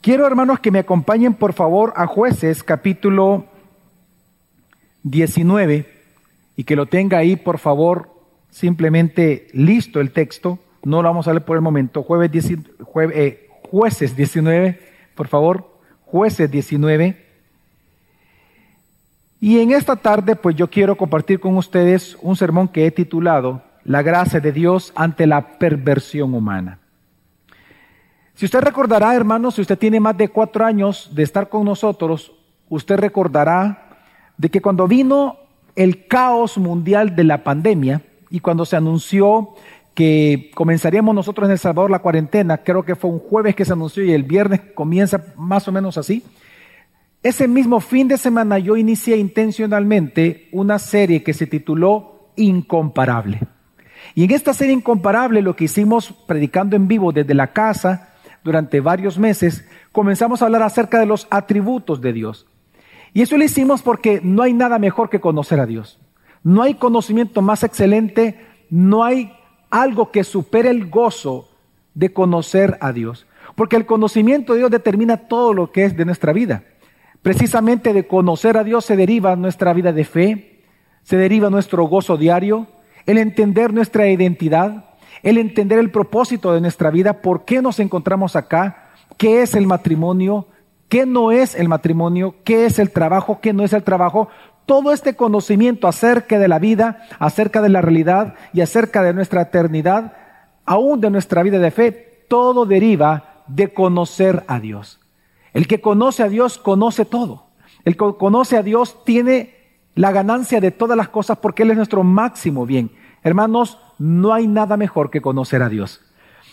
Quiero, hermanos, que me acompañen, por favor, a jueces capítulo 19 y que lo tenga ahí, por favor, simplemente listo el texto. No lo vamos a leer por el momento. Jueves eh, jueces 19, por favor. Jueces 19. Y en esta tarde, pues yo quiero compartir con ustedes un sermón que he titulado La gracia de Dios ante la perversión humana. Si usted recordará, hermanos, si usted tiene más de cuatro años de estar con nosotros, usted recordará de que cuando vino el caos mundial de la pandemia y cuando se anunció que comenzaríamos nosotros en El Salvador la cuarentena, creo que fue un jueves que se anunció y el viernes comienza más o menos así, ese mismo fin de semana yo inicié intencionalmente una serie que se tituló Incomparable. Y en esta serie Incomparable lo que hicimos predicando en vivo desde la casa, durante varios meses, comenzamos a hablar acerca de los atributos de Dios. Y eso lo hicimos porque no hay nada mejor que conocer a Dios. No hay conocimiento más excelente, no hay algo que supere el gozo de conocer a Dios. Porque el conocimiento de Dios determina todo lo que es de nuestra vida. Precisamente de conocer a Dios se deriva nuestra vida de fe, se deriva nuestro gozo diario, el entender nuestra identidad, el entender el propósito de nuestra vida, por qué nos encontramos acá, qué es el matrimonio, qué no es el matrimonio, qué es el trabajo, qué no es el trabajo. Todo este conocimiento acerca de la vida, acerca de la realidad y acerca de nuestra eternidad, aún de nuestra vida de fe, todo deriva de conocer a Dios. El que conoce a Dios conoce todo. El que conoce a Dios tiene la ganancia de todas las cosas porque Él es nuestro máximo bien. Hermanos, no hay nada mejor que conocer a Dios.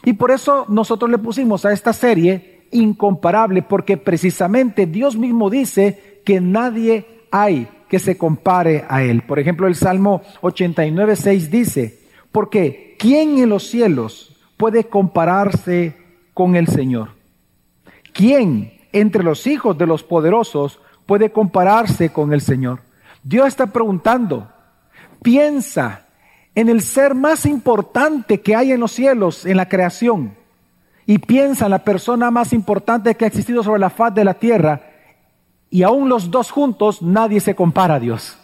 Y por eso nosotros le pusimos a esta serie incomparable, porque precisamente Dios mismo dice que nadie hay que se compare a Él. Por ejemplo, el Salmo 89, 6 dice, porque ¿quién en los cielos puede compararse con el Señor? ¿Quién entre los hijos de los poderosos puede compararse con el Señor? Dios está preguntando, piensa en el ser más importante que hay en los cielos, en la creación, y piensa en la persona más importante que ha existido sobre la faz de la tierra, y aún los dos juntos, nadie se compara a Dios.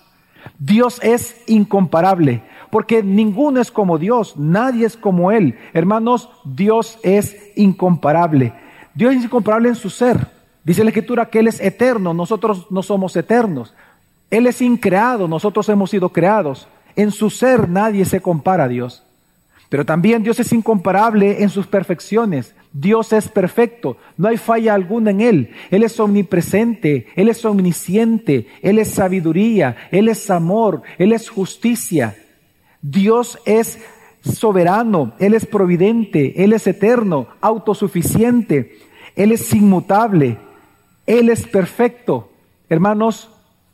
Dios es incomparable, porque ninguno es como Dios, nadie es como Él. Hermanos, Dios es incomparable. Dios es incomparable en su ser. Dice la Escritura que Él es eterno, nosotros no somos eternos. Él es increado, nosotros hemos sido creados. En su ser nadie se compara a Dios. Pero también Dios es incomparable en sus perfecciones. Dios es perfecto, no hay falla alguna en Él. Él es omnipresente, Él es omnisciente, Él es sabiduría, Él es amor, Él es justicia. Dios es soberano, Él es providente, Él es eterno, autosuficiente, Él es inmutable, Él es perfecto. Hermanos,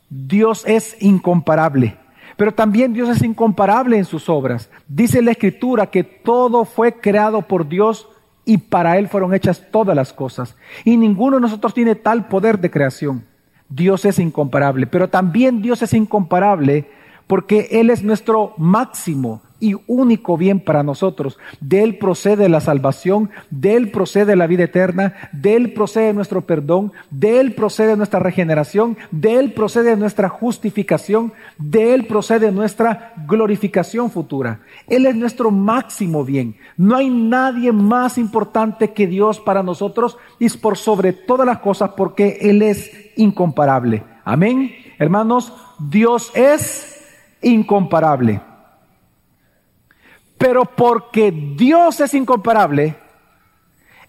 Dios es incomparable. Pero también Dios es incomparable en sus obras. Dice la Escritura que todo fue creado por Dios y para Él fueron hechas todas las cosas. Y ninguno de nosotros tiene tal poder de creación. Dios es incomparable. Pero también Dios es incomparable porque Él es nuestro máximo y único bien para nosotros. De Él procede la salvación, de Él procede la vida eterna, de Él procede nuestro perdón, de Él procede nuestra regeneración, de Él procede nuestra justificación, de Él procede nuestra glorificación futura. Él es nuestro máximo bien. No hay nadie más importante que Dios para nosotros y por sobre todas las cosas porque Él es incomparable. Amén. Hermanos, Dios es incomparable. Pero porque Dios es incomparable,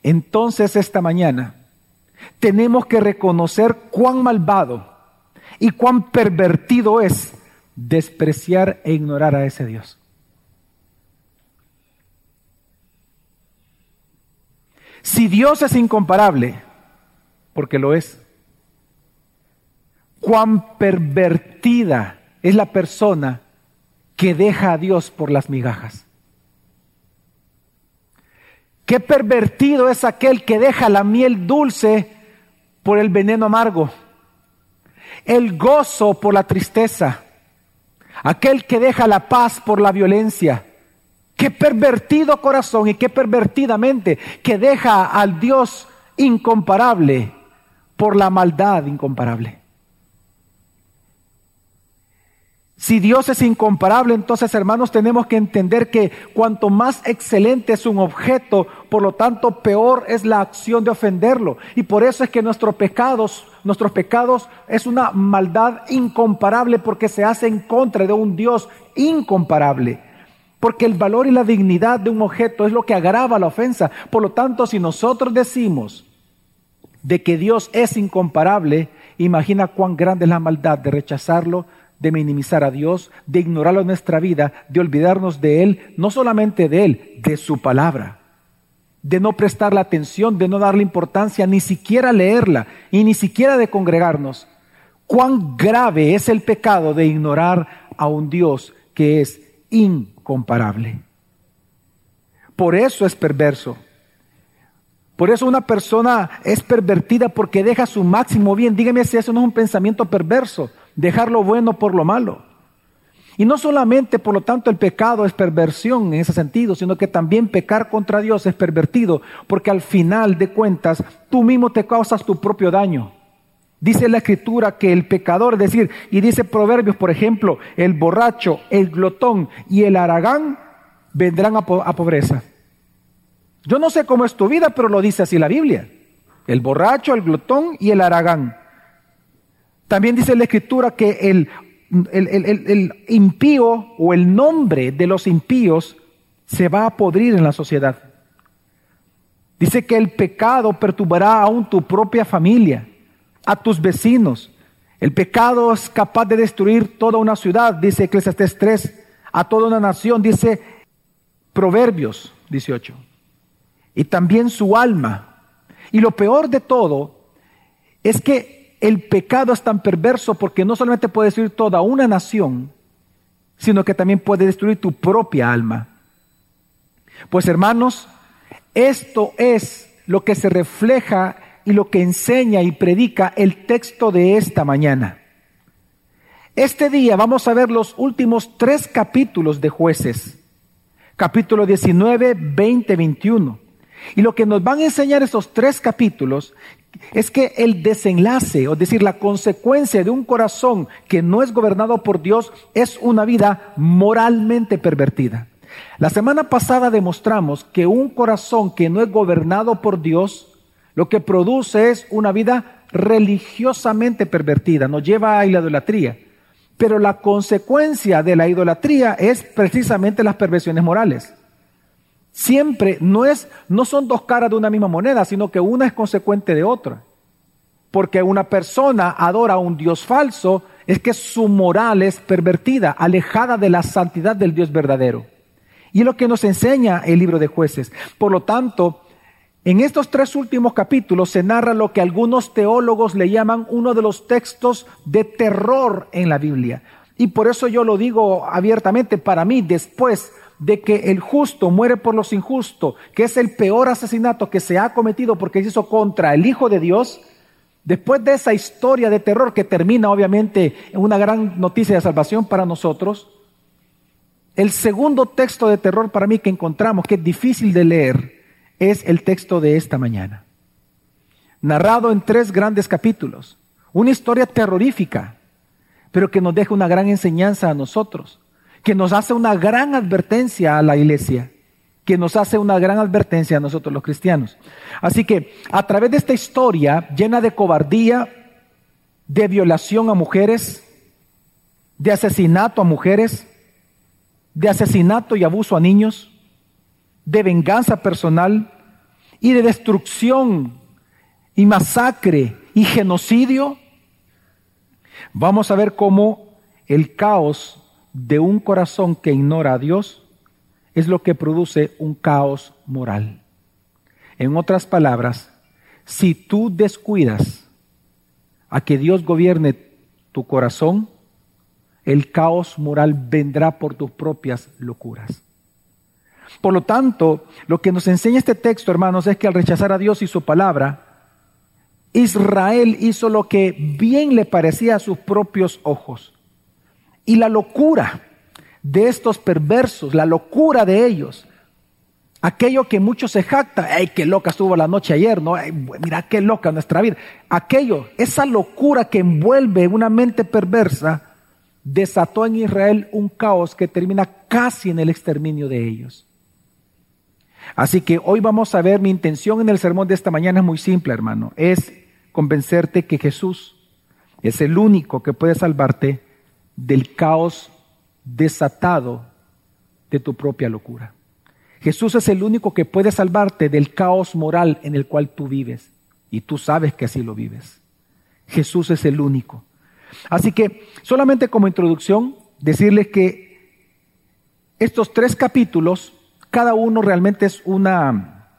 entonces esta mañana tenemos que reconocer cuán malvado y cuán pervertido es despreciar e ignorar a ese Dios. Si Dios es incomparable, porque lo es, cuán pervertida es la persona que deja a Dios por las migajas. Qué pervertido es aquel que deja la miel dulce por el veneno amargo, el gozo por la tristeza, aquel que deja la paz por la violencia. Qué pervertido corazón y qué pervertida mente que deja al Dios incomparable por la maldad incomparable. Si Dios es incomparable, entonces hermanos tenemos que entender que cuanto más excelente es un objeto, por lo tanto peor es la acción de ofenderlo. Y por eso es que nuestros pecados, nuestros pecados es una maldad incomparable porque se hace en contra de un Dios incomparable. Porque el valor y la dignidad de un objeto es lo que agrava la ofensa. Por lo tanto, si nosotros decimos de que Dios es incomparable, imagina cuán grande es la maldad de rechazarlo de minimizar a Dios, de ignorarlo en nuestra vida, de olvidarnos de Él, no solamente de Él, de su palabra, de no prestarle atención, de no darle importancia, ni siquiera leerla y ni siquiera de congregarnos. Cuán grave es el pecado de ignorar a un Dios que es incomparable. Por eso es perverso. Por eso una persona es pervertida porque deja su máximo bien. Dígame si eso no es un pensamiento perverso dejar lo bueno por lo malo. Y no solamente, por lo tanto, el pecado es perversión en ese sentido, sino que también pecar contra Dios es pervertido, porque al final de cuentas tú mismo te causas tu propio daño. Dice la escritura que el pecador, es decir, y dice Proverbios, por ejemplo, el borracho, el glotón y el aragán vendrán a, a pobreza. Yo no sé cómo es tu vida, pero lo dice así la Biblia. El borracho, el glotón y el aragán. También dice la escritura que el, el, impío o el nombre de los impíos se va a podrir en la sociedad. Dice que el pecado perturbará aún tu propia familia, a tus vecinos. El pecado es capaz de destruir toda una ciudad, dice Eclesiastes 3, a toda una nación, dice Proverbios 18. Y también su alma. Y lo peor de todo es que el pecado es tan perverso porque no solamente puede destruir toda una nación, sino que también puede destruir tu propia alma. Pues hermanos, esto es lo que se refleja y lo que enseña y predica el texto de esta mañana. Este día vamos a ver los últimos tres capítulos de jueces, capítulo 19, 20, 21. Y lo que nos van a enseñar esos tres capítulos es que el desenlace, o decir, la consecuencia de un corazón que no es gobernado por Dios es una vida moralmente pervertida. La semana pasada demostramos que un corazón que no es gobernado por Dios, lo que produce es una vida religiosamente pervertida, nos lleva a la idolatría. Pero la consecuencia de la idolatría es precisamente las perversiones morales. Siempre no es, no son dos caras de una misma moneda, sino que una es consecuente de otra. Porque una persona adora a un Dios falso, es que su moral es pervertida, alejada de la santidad del Dios verdadero. Y es lo que nos enseña el libro de jueces. Por lo tanto, en estos tres últimos capítulos se narra lo que algunos teólogos le llaman uno de los textos de terror en la Biblia. Y por eso yo lo digo abiertamente, para mí, después de que el justo muere por los injustos, que es el peor asesinato que se ha cometido porque se hizo contra el Hijo de Dios, después de esa historia de terror que termina obviamente en una gran noticia de salvación para nosotros, el segundo texto de terror para mí que encontramos, que es difícil de leer, es el texto de esta mañana. Narrado en tres grandes capítulos. Una historia terrorífica, pero que nos deja una gran enseñanza a nosotros que nos hace una gran advertencia a la iglesia, que nos hace una gran advertencia a nosotros los cristianos. Así que a través de esta historia llena de cobardía, de violación a mujeres, de asesinato a mujeres, de asesinato y abuso a niños, de venganza personal y de destrucción y masacre y genocidio, vamos a ver cómo el caos de un corazón que ignora a Dios es lo que produce un caos moral. En otras palabras, si tú descuidas a que Dios gobierne tu corazón, el caos moral vendrá por tus propias locuras. Por lo tanto, lo que nos enseña este texto, hermanos, es que al rechazar a Dios y su palabra, Israel hizo lo que bien le parecía a sus propios ojos. Y la locura de estos perversos, la locura de ellos, Aquello que muchos se jactan, ¡ay, qué loca estuvo la noche ayer! ¿no? mira qué loca nuestra vida. Aquello, esa locura que envuelve una mente perversa, desató en Israel un caos que termina casi en el exterminio de ellos. Así que hoy vamos a ver, mi intención en el sermón de esta mañana es muy simple, hermano, es convencerte que Jesús es el único que puede salvarte del caos desatado de tu propia locura. Jesús es el único que puede salvarte del caos moral en el cual tú vives. Y tú sabes que así lo vives. Jesús es el único. Así que solamente como introducción, decirles que estos tres capítulos, cada uno realmente es una,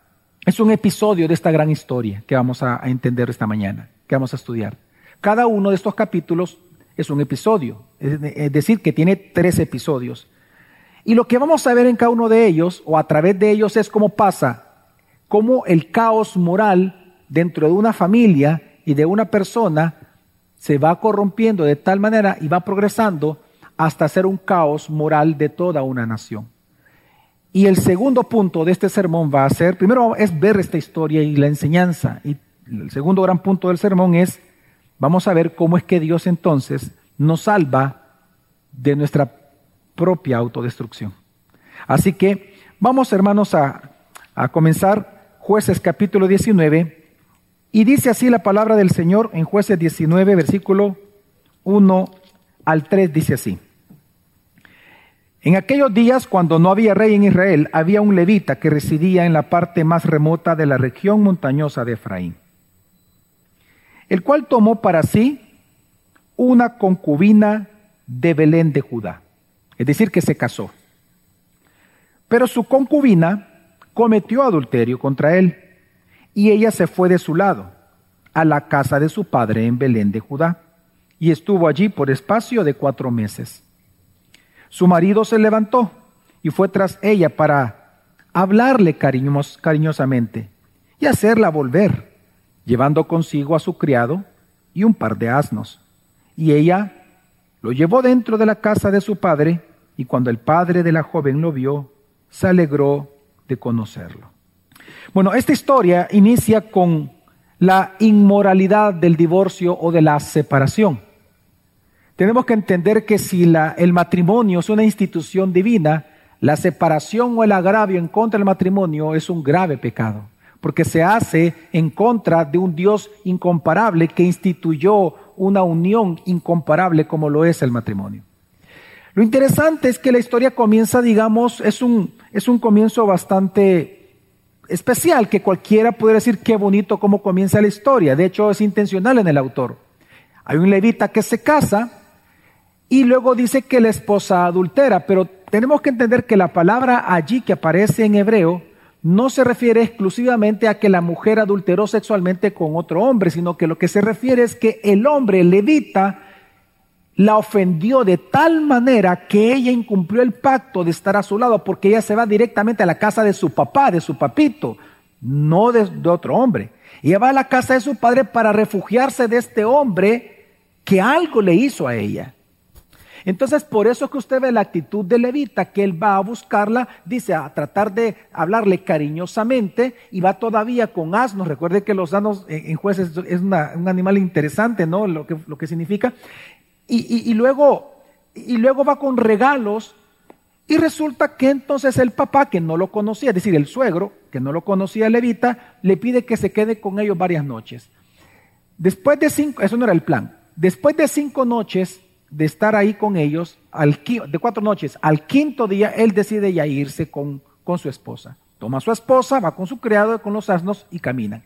es un episodio de esta gran historia que vamos a, a entender esta mañana, que vamos a estudiar. Cada uno de estos capítulos es un episodio, es decir, que tiene tres episodios. Y lo que vamos a ver en cada uno de ellos, o a través de ellos, es cómo pasa, cómo el caos moral dentro de una familia y de una persona se va corrompiendo de tal manera y va progresando hasta ser un caos moral de toda una nación. Y el segundo punto de este sermón va a ser, primero es ver esta historia y la enseñanza. Y el segundo gran punto del sermón es, vamos a ver cómo es que Dios entonces nos salva de nuestra propia autodestrucción. Así que vamos, hermanos, a, comenzar jueces capítulo 19. Y dice así la palabra del Señor en jueces 19, versículo 1 al 3, dice así. En aquellos días, cuando no había rey en Israel, había un levita que residía en la parte más remota de la región montañosa de Efraín, el cual tomó para sí una concubina de Belén de Judá es decir, que se casó. Pero su concubina cometió adulterio contra él y ella se fue de su lado a la casa de su padre en Belén de Judá y estuvo allí por espacio de cuatro meses. Su marido se levantó y fue tras ella para hablarle cariñosamente y hacerla volver, llevando consigo a su criado y un par de asnos. Y ella lo llevó dentro de la casa de su padre, y cuando el padre de la joven lo vio, se alegró de conocerlo. Bueno, esta historia inicia con la inmoralidad del divorcio o de la separación. Tenemos que entender que si la, el matrimonio es una institución divina, la separación o el agravio en contra del matrimonio es un grave pecado, porque se hace en contra de un Dios incomparable que instituyó una unión incomparable como lo es el matrimonio. Lo interesante es que la historia comienza, digamos, es un, es un comienzo bastante especial, que cualquiera puede decir qué bonito cómo comienza la historia. De hecho, es intencional en el autor. Hay un levita que se casa y luego dice que la esposa adultera, pero tenemos que entender que la palabra allí que aparece en hebreo no se refiere exclusivamente a que la mujer adulteró sexualmente con otro hombre, sino que lo que se refiere es que el hombre levita la ofendió de tal manera que ella incumplió el pacto de estar a su lado, porque ella se va directamente a la casa de su papá, de su papito, no de, otro hombre. Ella va a la casa de su padre para refugiarse de este hombre que algo le hizo a ella. Entonces, por eso que usted ve la actitud de Levita, que él va a buscarla, dice, a tratar de hablarle cariñosamente y va todavía con asnos. Recuerde que los asnos en jueces es un animal interesante, ¿no? Lo que, lo que significa. Y, luego, y luego va con regalos y resulta que entonces el papá, que no lo conocía, es decir, el suegro, que no lo conocía Levita, le pide que se quede con ellos varias noches. Después de cinco, eso no era el plan, después de cinco noches, de estar ahí con ellos, al, de cuatro noches, al quinto día, él decide ya irse con, con su esposa. Toma a su esposa, va con su criado, con los asnos y caminan.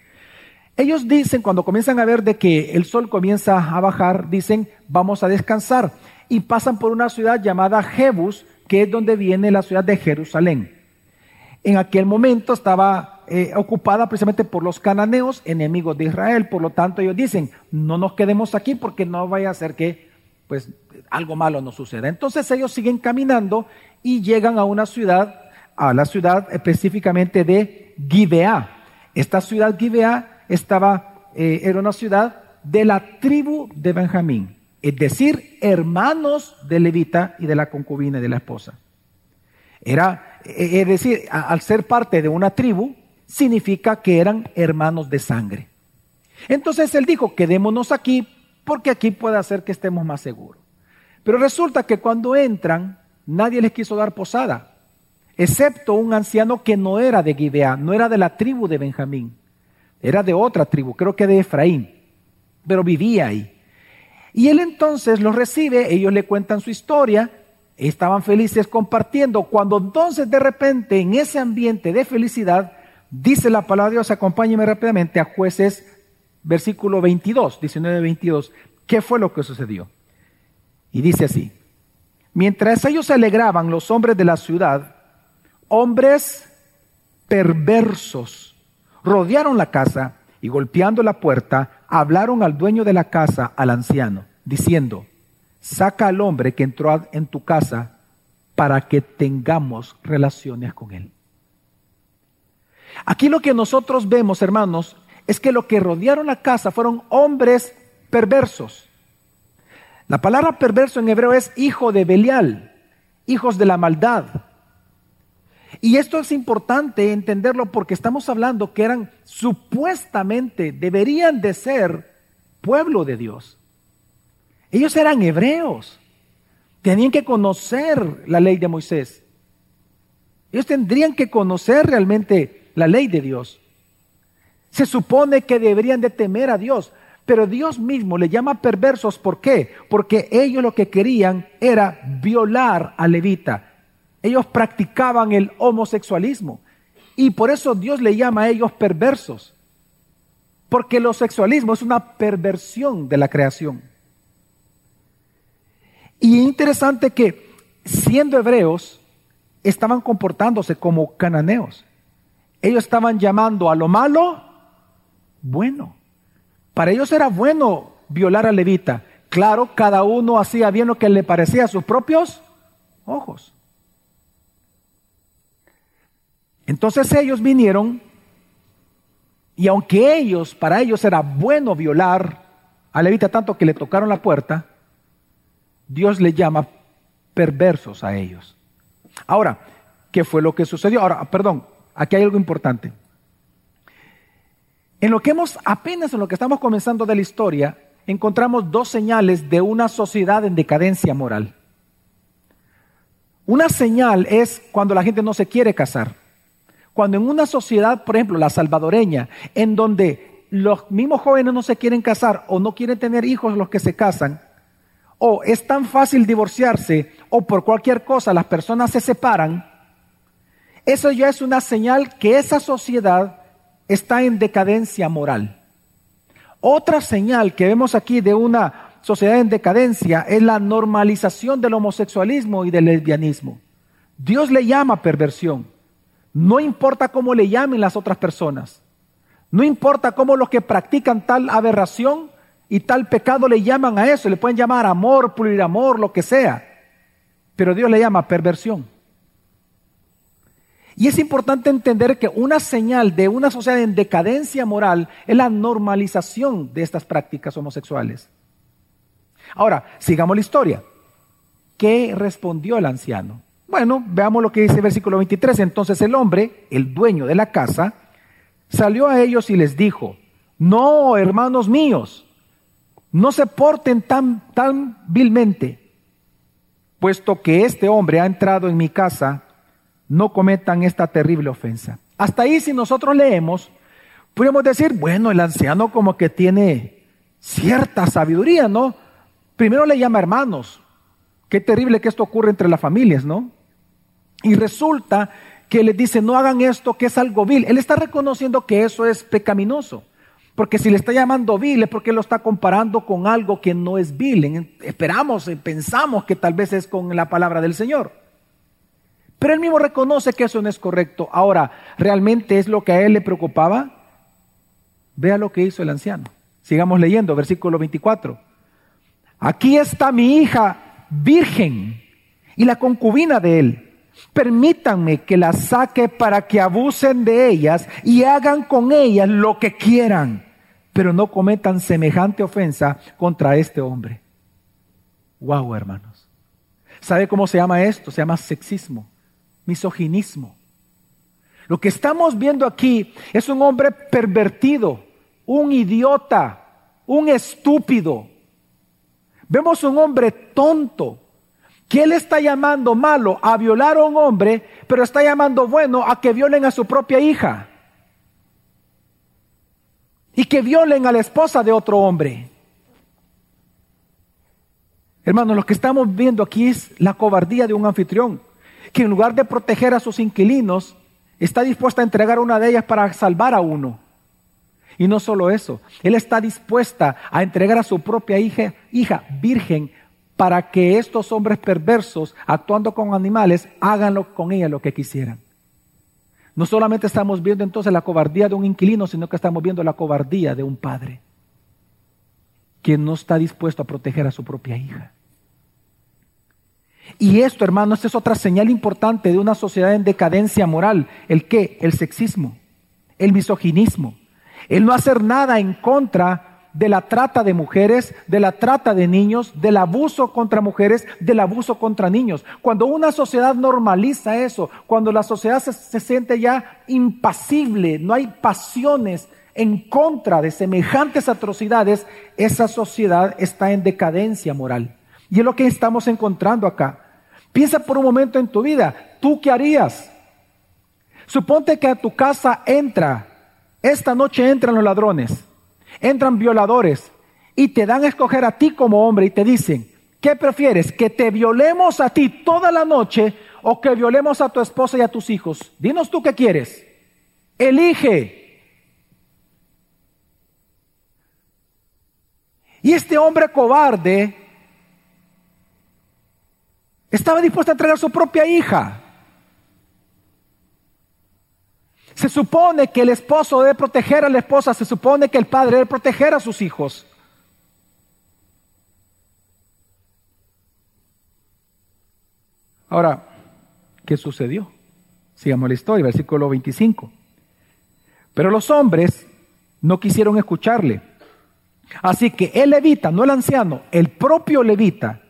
Ellos dicen, cuando comienzan a ver de que el sol comienza a bajar, dicen, vamos a descansar. Y pasan por una ciudad llamada Jebus, que es donde viene la ciudad de Jerusalén. En aquel momento estaba eh, ocupada precisamente por los cananeos, enemigos de Israel. Por lo tanto, ellos dicen, no nos quedemos aquí porque no vaya a ser que pues algo malo nos suceda. Entonces ellos siguen caminando y llegan a una ciudad, a la ciudad específicamente de Gibeá. Esta ciudad Gibeá estaba, eh, era una ciudad de la tribu de Benjamín, es decir, hermanos de Levita y de la concubina y de la esposa. Era, e, es decir, al ser parte de una tribu, significa que eran hermanos de sangre. Entonces él dijo, quedémonos aquí porque aquí puede hacer que estemos más seguros. Pero resulta que cuando entran, nadie les quiso dar posada, excepto un anciano que no era de Gibeá, no era de la tribu de Benjamín, era de otra tribu, creo que de Efraín, pero vivía ahí. Y él entonces los recibe, ellos le cuentan su historia, estaban felices compartiendo, cuando entonces de repente en ese ambiente de felicidad, dice la palabra de Dios, acompáñeme rápidamente a jueces versículo 22, 19, 22, ¿qué fue lo que sucedió? Y dice así, mientras ellos se alegraban, los hombres de la ciudad, hombres perversos, rodearon la casa y golpeando la puerta, hablaron al dueño de la casa, al anciano, diciendo, saca al hombre que entró en tu casa para que tengamos relaciones con él. Aquí lo que nosotros vemos, hermanos, es que lo que rodearon la casa fueron hombres perversos. La palabra perverso en hebreo es hijo de Belial, hijos de la maldad. Y esto es importante entenderlo porque estamos hablando que eran supuestamente, deberían de ser pueblo de Dios. Ellos eran hebreos, tenían que conocer la ley de Moisés. Ellos tendrían que conocer realmente la ley de Dios. Se supone que deberían de temer a Dios, pero Dios mismo le llama perversos. ¿Por qué? Porque ellos lo que querían era violar a Levita. Ellos practicaban el homosexualismo. Y por eso Dios le llama a ellos perversos. Porque el homosexualismo es una perversión de la creación. Y es interesante que siendo hebreos, estaban comportándose como cananeos. Ellos estaban llamando a lo malo bueno. Para ellos era bueno violar a Levita. Claro, cada uno hacía bien lo que le parecía a sus propios ojos. Entonces ellos vinieron y aunque ellos, para ellos era bueno violar a Levita tanto que le tocaron la puerta, Dios le llama perversos a ellos. Ahora, ¿qué fue lo que sucedió? Ahora, perdón, aquí hay algo importante. En lo que hemos, apenas en lo que estamos comenzando de la historia, encontramos dos señales de una sociedad en decadencia moral. Una señal es cuando la gente no se quiere casar. Cuando en una sociedad, por ejemplo, la salvadoreña, en donde los mismos jóvenes no se quieren casar o no quieren tener hijos los que se casan, o es tan fácil divorciarse o por cualquier cosa las personas se separan, eso ya es una señal que esa sociedad está en decadencia moral. Otra señal que vemos aquí de una sociedad en decadencia es la normalización del homosexualismo y del lesbianismo. Dios le llama perversión. No importa cómo le llamen las otras personas. No importa cómo los que practican tal aberración y tal pecado le llaman a eso. Le pueden llamar amor, amor, lo que sea. Pero Dios le llama perversión. Y es importante entender que una señal de una sociedad en decadencia moral es la normalización de estas prácticas homosexuales. Ahora, sigamos la historia. ¿Qué respondió el anciano? Bueno, veamos lo que dice el versículo 23. Entonces el hombre, el dueño de la casa, salió a ellos y les dijo, no, hermanos míos, no se porten tan, tan vilmente, puesto que este hombre ha entrado en mi casa no cometan esta terrible ofensa. Hasta ahí si nosotros leemos, podemos decir, bueno, el anciano como que tiene cierta sabiduría, ¿no? Primero le llama hermanos. Qué terrible que esto ocurre entre las familias, ¿no? Y resulta que le dice, no hagan esto, que es algo vil. Él está reconociendo que eso es pecaminoso. Porque si le está llamando vil es porque lo está comparando con algo que no es vil. Esperamos, pensamos que tal vez es con la palabra del Señor. Pero él mismo reconoce que eso no es correcto. Ahora, ¿realmente es lo que a él le preocupaba? Vea lo que hizo el anciano. Sigamos leyendo, versículo 24. Aquí está mi hija virgen y la concubina de él. Permítanme que la saque para que abusen de ellas y hagan con ellas lo que quieran, pero no cometan semejante ofensa contra este hombre. Wow, hermanos. ¿Sabe cómo se llama esto? Se llama sexismo. Misoginismo. Lo que estamos viendo aquí es un hombre pervertido, un idiota, un estúpido. Vemos un hombre tonto, que él está llamando malo a violar a un hombre, pero está llamando bueno a que violen a su propia hija. Y que violen a la esposa de otro hombre. Hermanos, lo que estamos viendo aquí es la cobardía de un anfitrión, que en lugar de proteger a sus inquilinos, está dispuesta a entregar una de ellas para salvar a uno. Y no solo eso, él está dispuesta a entregar a su propia hija, hija virgen para que estos hombres perversos, actuando con animales, hagan con ella lo que quisieran. No solamente estamos viendo entonces la cobardía de un inquilino, sino que estamos viendo la cobardía de un padre, quien no está dispuesto a proteger a su propia hija. Y esto, hermanos, es otra señal importante de una sociedad en decadencia moral. ¿El qué? El sexismo, el misoginismo, el no hacer nada en contra de la trata de mujeres, de la trata de niños, del abuso contra mujeres, del abuso contra niños. Cuando una sociedad normaliza eso, cuando la sociedad se, se siente ya impasible, no hay pasiones en contra de semejantes atrocidades, esa sociedad está en decadencia moral. Y es lo que estamos encontrando acá. Piensa por un momento en tu vida, ¿tú qué harías? Suponte que a tu casa entra, esta noche entran los ladrones entran violadores y te dan a escoger a ti como hombre y te dicen, ¿qué prefieres? ¿Que te violemos a ti toda la noche o que violemos a tu esposa y a tus hijos? Dinos tú qué quieres. Elige. Y este hombre cobarde estaba dispuesto a entregar a su propia hija. Se supone que el esposo debe proteger a la esposa, se supone que el padre debe proteger a sus hijos. Ahora, ¿qué sucedió? Sigamos la historia, versículo 25. Pero los hombres no quisieron escucharle. Así que el levita, no el anciano, el propio levita,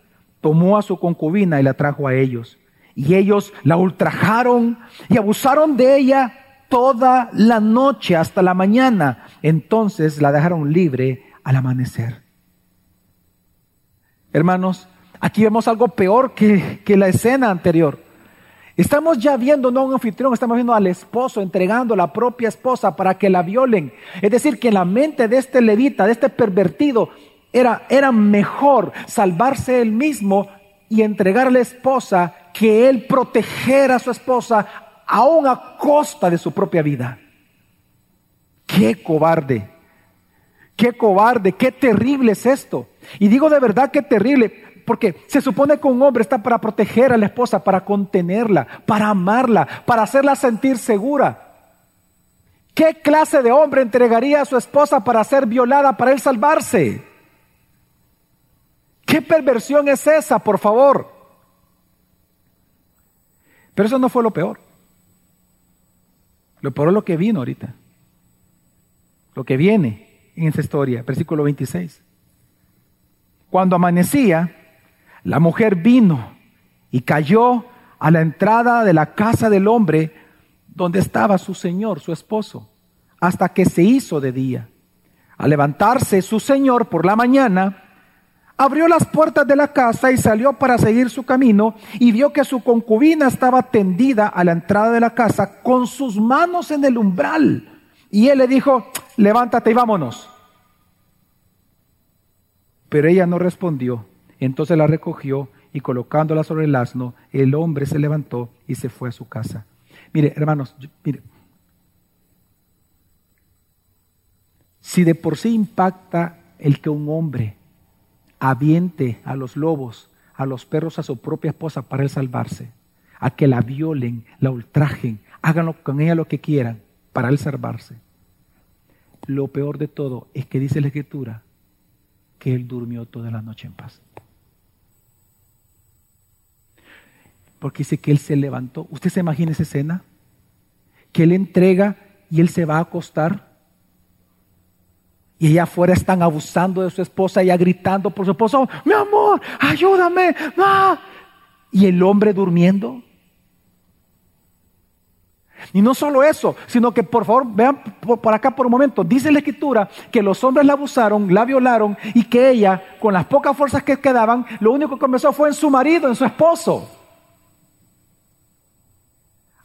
tomó a su concubina y la trajo a ellos. Y ellos la ultrajaron y abusaron de ella toda la noche hasta la mañana. Entonces la dejaron libre al amanecer. Hermanos, aquí vemos algo peor que, que la escena anterior. Estamos ya viendo no a un anfitrión, estamos viendo al esposo entregando a la propia esposa para que la violen. Es decir, que en la mente de este levita, de este pervertido, era, era mejor salvarse él mismo y entregar a la esposa que él proteger a su esposa aún a costa de su propia vida. Qué cobarde, qué cobarde, qué terrible es esto. Y digo de verdad qué terrible, porque se supone que un hombre está para proteger a la esposa, para contenerla, para amarla, para hacerla sentir segura. ¿Qué clase de hombre entregaría a su esposa para ser violada, para él salvarse? ¿Qué perversión es esa, por favor? Pero eso no fue lo peor. Lo peor es lo que vino ahorita. Lo que viene en esta historia, versículo 26. Cuando amanecía, la mujer vino y cayó a la entrada de la casa del hombre donde estaba su señor, su esposo, hasta que se hizo de día. Al levantarse su señor por la mañana, abrió las puertas de la casa y salió para seguir su camino y vio que su concubina estaba tendida a la entrada de la casa con sus manos en el umbral. Y él le dijo, levántate y vámonos. Pero ella no respondió. Entonces la recogió y colocándola sobre el asno, el hombre se levantó y se fue a su casa. Mire, hermanos, mire. Si de por sí impacta el que un hombre aviente a los lobos, a los perros, a su propia esposa para él salvarse, a que la violen, la ultrajen, háganlo con ella lo que quieran para él salvarse. Lo peor de todo es que dice la escritura que él durmió toda la noche en paz. Porque dice que él se levantó. ¿Usted se imagina esa escena? Que él entrega y él se va a acostar y allá afuera están abusando de su esposa, ella gritando por su esposo, mi amor, ayúdame. Y el hombre durmiendo. Y no solo eso, sino que por favor vean por acá por un momento, dice la escritura que los hombres la abusaron, la violaron y que ella, con las pocas fuerzas que quedaban, lo único que comenzó fue en su marido, en su esposo.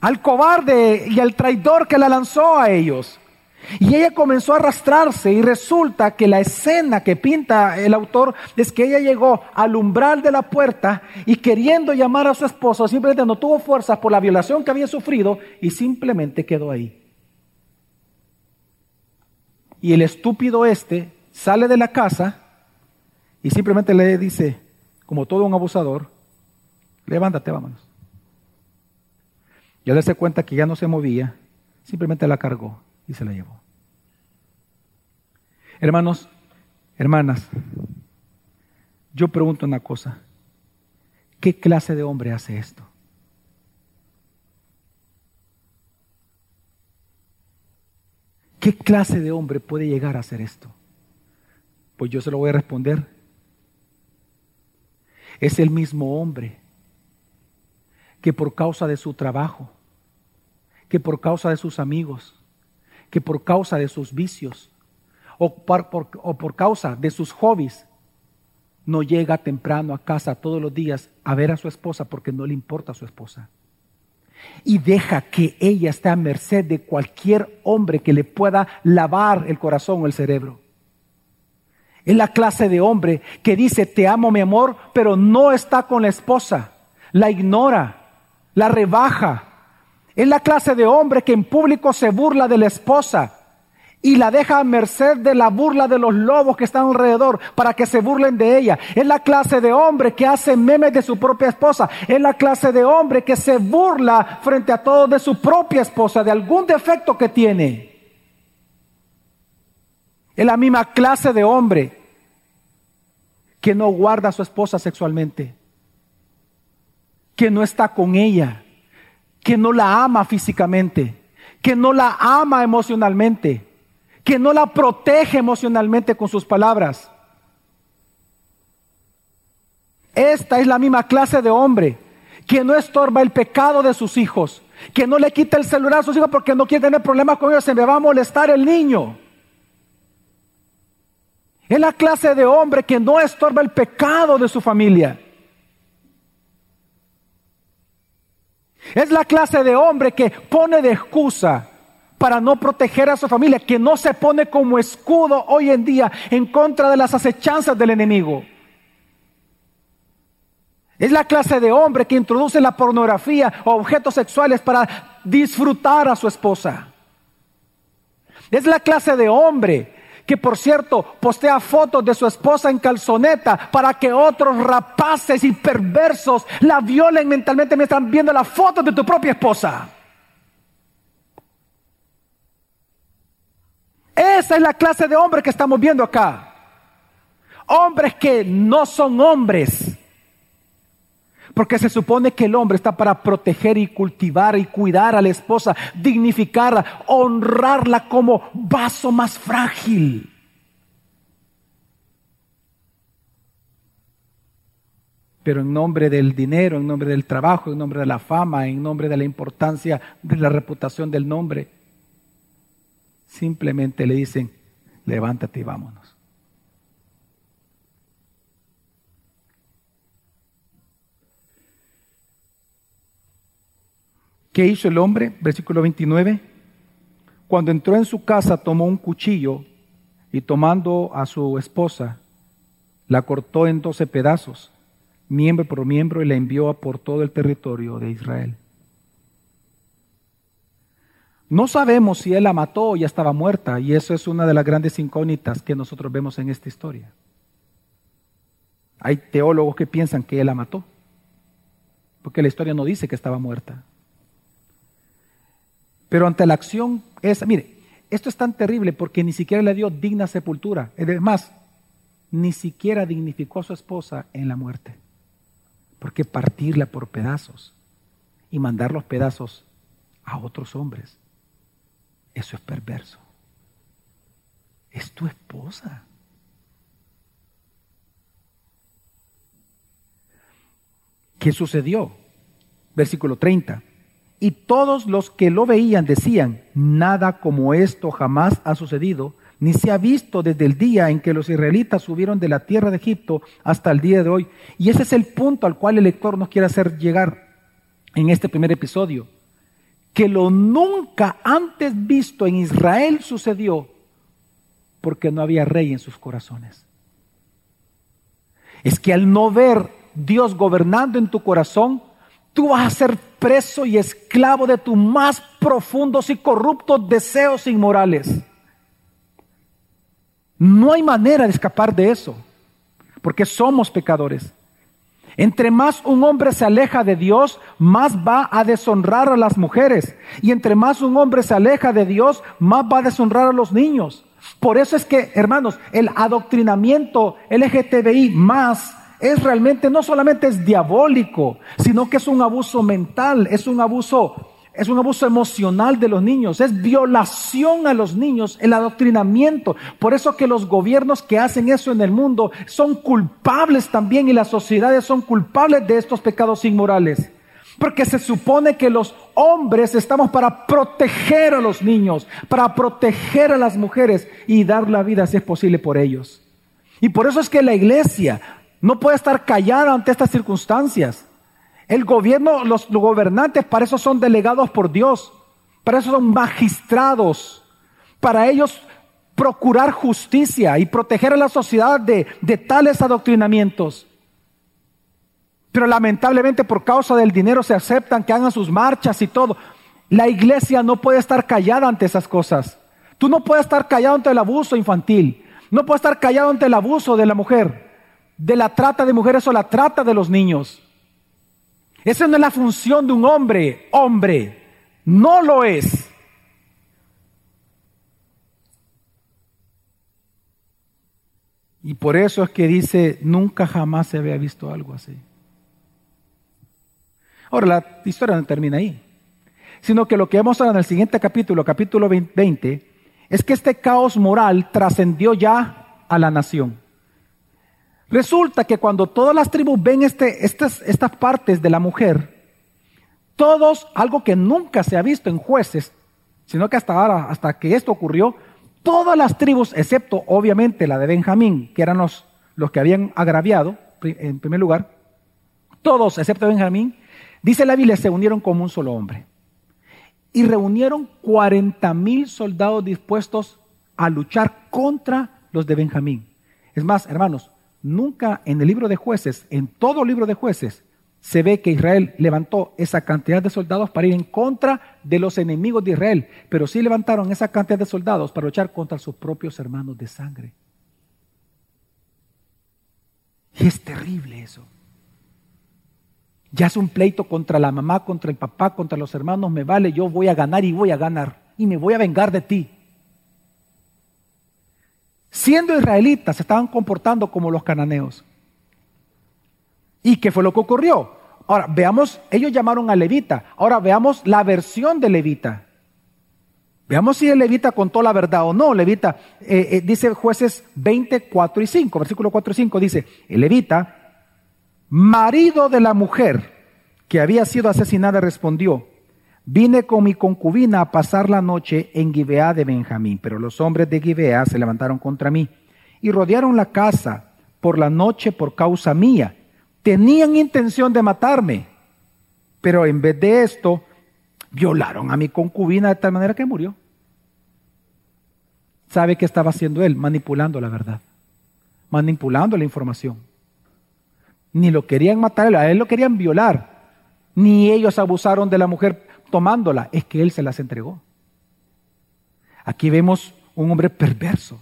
Al cobarde y al traidor que la lanzó a ellos. Y ella comenzó a arrastrarse y resulta que la escena que pinta el autor es que ella llegó al umbral de la puerta y queriendo llamar a su esposo, simplemente no tuvo fuerzas por la violación que había sufrido y simplemente quedó ahí. Y el estúpido este sale de la casa y simplemente le dice, como todo un abusador, levántate, vámonos. Y al darse cuenta que ya no se movía, simplemente la cargó y se la llevó. Hermanos, hermanas, yo pregunto una cosa. ¿Qué clase de hombre hace esto? ¿Qué clase de hombre puede llegar a hacer esto? Pues yo se lo voy a responder. Es el mismo hombre que por causa de su trabajo, que por causa de sus amigos, que por causa de sus vicios o por, causa de sus hobbies no llega temprano a casa todos los días a ver a su esposa porque no le importa a su esposa. Y deja que ella esté a merced de cualquier hombre que le pueda lavar el corazón o el cerebro. Es la clase de hombre que dice, te amo mi amor, pero no está con la esposa. La ignora, la rebaja, es la clase de hombre que en público se burla de la esposa y la deja a merced de la burla de los lobos que están alrededor para que se burlen de ella. Es la clase de hombre que hace memes de su propia esposa. Es la clase de hombre que se burla frente a todos de su propia esposa, de algún defecto que tiene. Es la misma clase de hombre que no guarda a su esposa sexualmente, que no está con ella que no la ama físicamente, que no la ama emocionalmente, que no la protege emocionalmente con sus palabras. Esta es la misma clase de hombre que no estorba el pecado de sus hijos, que no le quita el celular a sus hijos porque no quiere tener problemas con ellos, se me va a molestar el niño. Es la clase de hombre que no estorba el pecado de su familia. Es la clase de hombre que pone de excusa para no proteger a su familia, que no se pone como escudo hoy en día en contra de las acechanzas del enemigo. Es la clase de hombre que introduce la pornografía o objetos sexuales para disfrutar a su esposa. Es la clase de hombre que por cierto postea fotos de su esposa en calzoneta para que otros rapaces y perversos la violen mentalmente mientras están viendo las fotos de tu propia esposa. Esa es la clase de hombres que estamos viendo acá. Hombres que no son hombres porque se supone que el hombre está para proteger y cultivar y cuidar a la esposa, dignificarla, honrarla como vaso más frágil. Pero en nombre del dinero, en nombre del trabajo, en nombre de la fama, en nombre de la importancia de la reputación del nombre, simplemente le dicen, levántate y vámonos. ¿Qué hizo el hombre? Versículo 29. Cuando entró en su casa tomó un cuchillo y tomando a su esposa, la cortó en doce pedazos, miembro por miembro, y la envió por todo el territorio de Israel. No sabemos si él la mató o ya estaba muerta, y eso es una de las grandes incógnitas que nosotros vemos en esta historia. Hay teólogos que piensan que él la mató, porque la historia no dice que estaba muerta. Pero ante la acción esa, mire, esto es tan terrible porque ni siquiera le dio digna sepultura. Es más, ni siquiera dignificó a su esposa en la muerte. Porque partirla por pedazos y mandar los pedazos a otros hombres, eso es perverso. Es tu esposa. ¿Qué sucedió? Versículo 30. Y todos los que lo veían decían, nada como esto jamás ha sucedido, ni se ha visto desde el día en que los israelitas subieron de la tierra de Egipto hasta el día de hoy. Y ese es el punto al cual el lector nos quiere hacer llegar en este primer episodio. Que lo nunca antes visto en Israel sucedió porque no había rey en sus corazones. Es que al no ver Dios gobernando en tu corazón, tú vas a ser preso y esclavo de tus más profundos y corruptos deseos inmorales. No hay manera de escapar de eso, porque somos pecadores. Entre más un hombre se aleja de Dios, más va a deshonrar a las mujeres. Y entre más un hombre se aleja de Dios, más va a deshonrar a los niños. Por eso es que, hermanos, el adoctrinamiento LGTBI más es realmente, no solamente es diabólico, sino que es un abuso mental, es un abuso, es un abuso emocional de los niños, es violación a los niños, el adoctrinamiento. Por eso que los gobiernos que hacen eso en el mundo son culpables también y las sociedades son culpables de estos pecados inmorales. Porque se supone que los hombres estamos para proteger a los niños, para proteger a las mujeres y dar la vida si es posible por ellos. Y por eso es que la iglesia no puede estar callada ante estas circunstancias. El gobierno, los, gobernantes, para eso son delegados por Dios, para eso son magistrados, para ellos procurar justicia y proteger a la sociedad de, de tales adoctrinamientos. Pero lamentablemente por causa del dinero se aceptan que hagan sus marchas y todo. La iglesia no puede estar callada ante esas cosas. Tú no puedes estar callado ante el abuso infantil. No puedes estar callado ante el abuso de la mujer, de la trata de mujeres o la trata de los niños. Esa no es la función de un hombre, hombre. No lo es. Y por eso es que dice, nunca jamás se había visto algo así. Ahora, la historia no termina ahí, sino que lo que vamos a ver en el siguiente capítulo, capítulo 20, es que este caos moral trascendió ya a la nación. Resulta que cuando todas las tribus ven este, estas, estas partes de la mujer, todos, algo que nunca se ha visto en jueces, sino que hasta ahora, hasta que esto ocurrió, todas las tribus, excepto obviamente la de Benjamín, que eran los, los que habían agraviado, en primer lugar, todos, excepto Benjamín, Dice la Biblia, se unieron como un solo hombre. Y reunieron 40 mil soldados dispuestos a luchar contra los de Benjamín. Es más, hermanos, nunca en el libro de jueces, en todo libro de jueces, se ve que Israel levantó esa cantidad de soldados para ir en contra de los enemigos de Israel, pero sí levantaron esa cantidad de soldados para luchar contra sus propios hermanos de sangre. Y es terrible eso. Ya es un pleito contra la mamá, contra el papá, contra los hermanos, me vale, yo voy a ganar y voy a ganar y me voy a vengar de ti. Siendo israelitas, se estaban comportando como los cananeos. ¿Y qué fue lo que ocurrió? Ahora, veamos, ellos llamaron a Levita. Ahora veamos la versión de Levita. Veamos si el Levita contó la verdad o no. Levita, eh, eh, dice jueces 24 y 5, versículo 4 y 5, dice, el Levita marido de la mujer que había sido asesinada, respondió, vine con mi concubina a pasar la noche en Gibeá de Benjamín, pero los hombres de Gibeá se levantaron contra mí y rodearon la casa por la noche por causa mía. Tenían intención de matarme, pero en vez de esto, violaron a mi concubina de tal manera que murió. ¿Sabe qué estaba haciendo él? Manipulando la verdad, manipulando la información. Ni lo querían matar, a él lo querían violar. Ni ellos abusaron de la mujer tomándola, es que él se las entregó. Aquí vemos un hombre perverso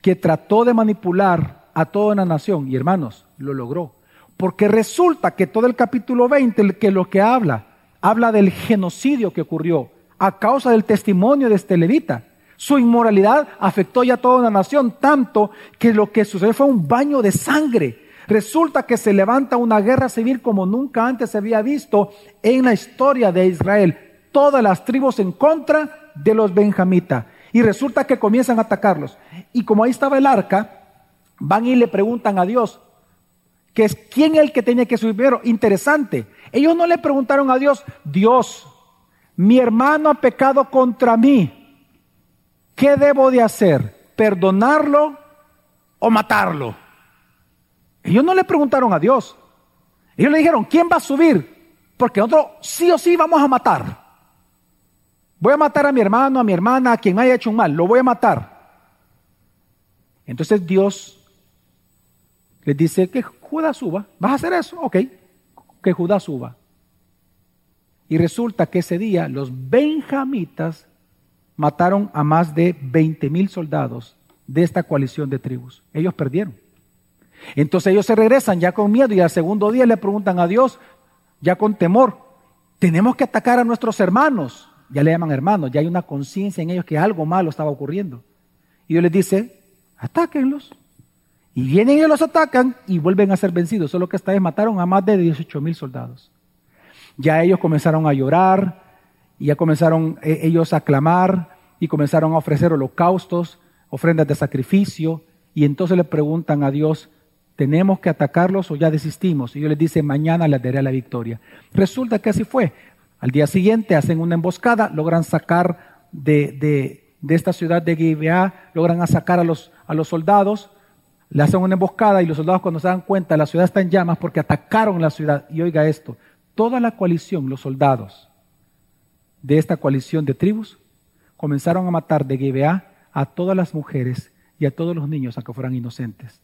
que trató de manipular a toda una nación y hermanos, lo logró. Porque resulta que todo el capítulo 20, que lo que habla, habla del genocidio que ocurrió a causa del testimonio de este levita. Su inmoralidad afectó ya a toda una nación, tanto que lo que sucedió fue un baño de sangre Resulta que se levanta una guerra civil como nunca antes se había visto en la historia de Israel. Todas las tribus en contra de los benjamitas. Y resulta que comienzan a atacarlos. Y como ahí estaba el arca, van y le preguntan a Dios, que es quién es el que tenía que subir primero. Interesante. Ellos no le preguntaron a Dios, Dios, mi hermano ha pecado contra mí. ¿Qué debo de hacer? ¿Perdonarlo o matarlo? Ellos no le preguntaron a Dios. Ellos le dijeron, ¿quién va a subir? Porque nosotros sí o sí vamos a matar. Voy a matar a mi hermano, a mi hermana, a quien haya hecho un mal. Lo voy a matar. Entonces Dios les dice que Judas suba. ¿Vas a hacer eso? Ok. Que Judas suba. Y resulta que ese día los benjamitas mataron a más de 20 mil soldados de esta coalición de tribus. Ellos perdieron. Entonces ellos se regresan ya con miedo y al segundo día le preguntan a Dios, ya con temor, tenemos que atacar a nuestros hermanos. Ya le llaman hermanos, ya hay una conciencia en ellos que algo malo estaba ocurriendo. Y Dios les dice, atáquenlos. Y vienen y los atacan y vuelven a ser vencidos. Solo que esta vez mataron a más de 18 mil soldados. Ya ellos comenzaron a llorar y ya comenzaron eh, ellos a clamar y comenzaron a ofrecer holocaustos, ofrendas de sacrificio. Y entonces le preguntan a Dios, ¿tenemos que atacarlos o ya desistimos? Y Dios les dice, mañana les daré la victoria. Resulta que así fue. Al día siguiente hacen una emboscada, logran sacar de, de, esta ciudad de Gibeá, logran sacar a los, a los soldados le hacen una emboscada y los soldados cuando se dan cuenta la ciudad está en llamas porque atacaron la ciudad. Y oiga esto, toda la coalición, los soldados de esta coalición de tribus, comenzaron a matar de Gibeá a todas las mujeres y a todos los niños, aunque fueran inocentes.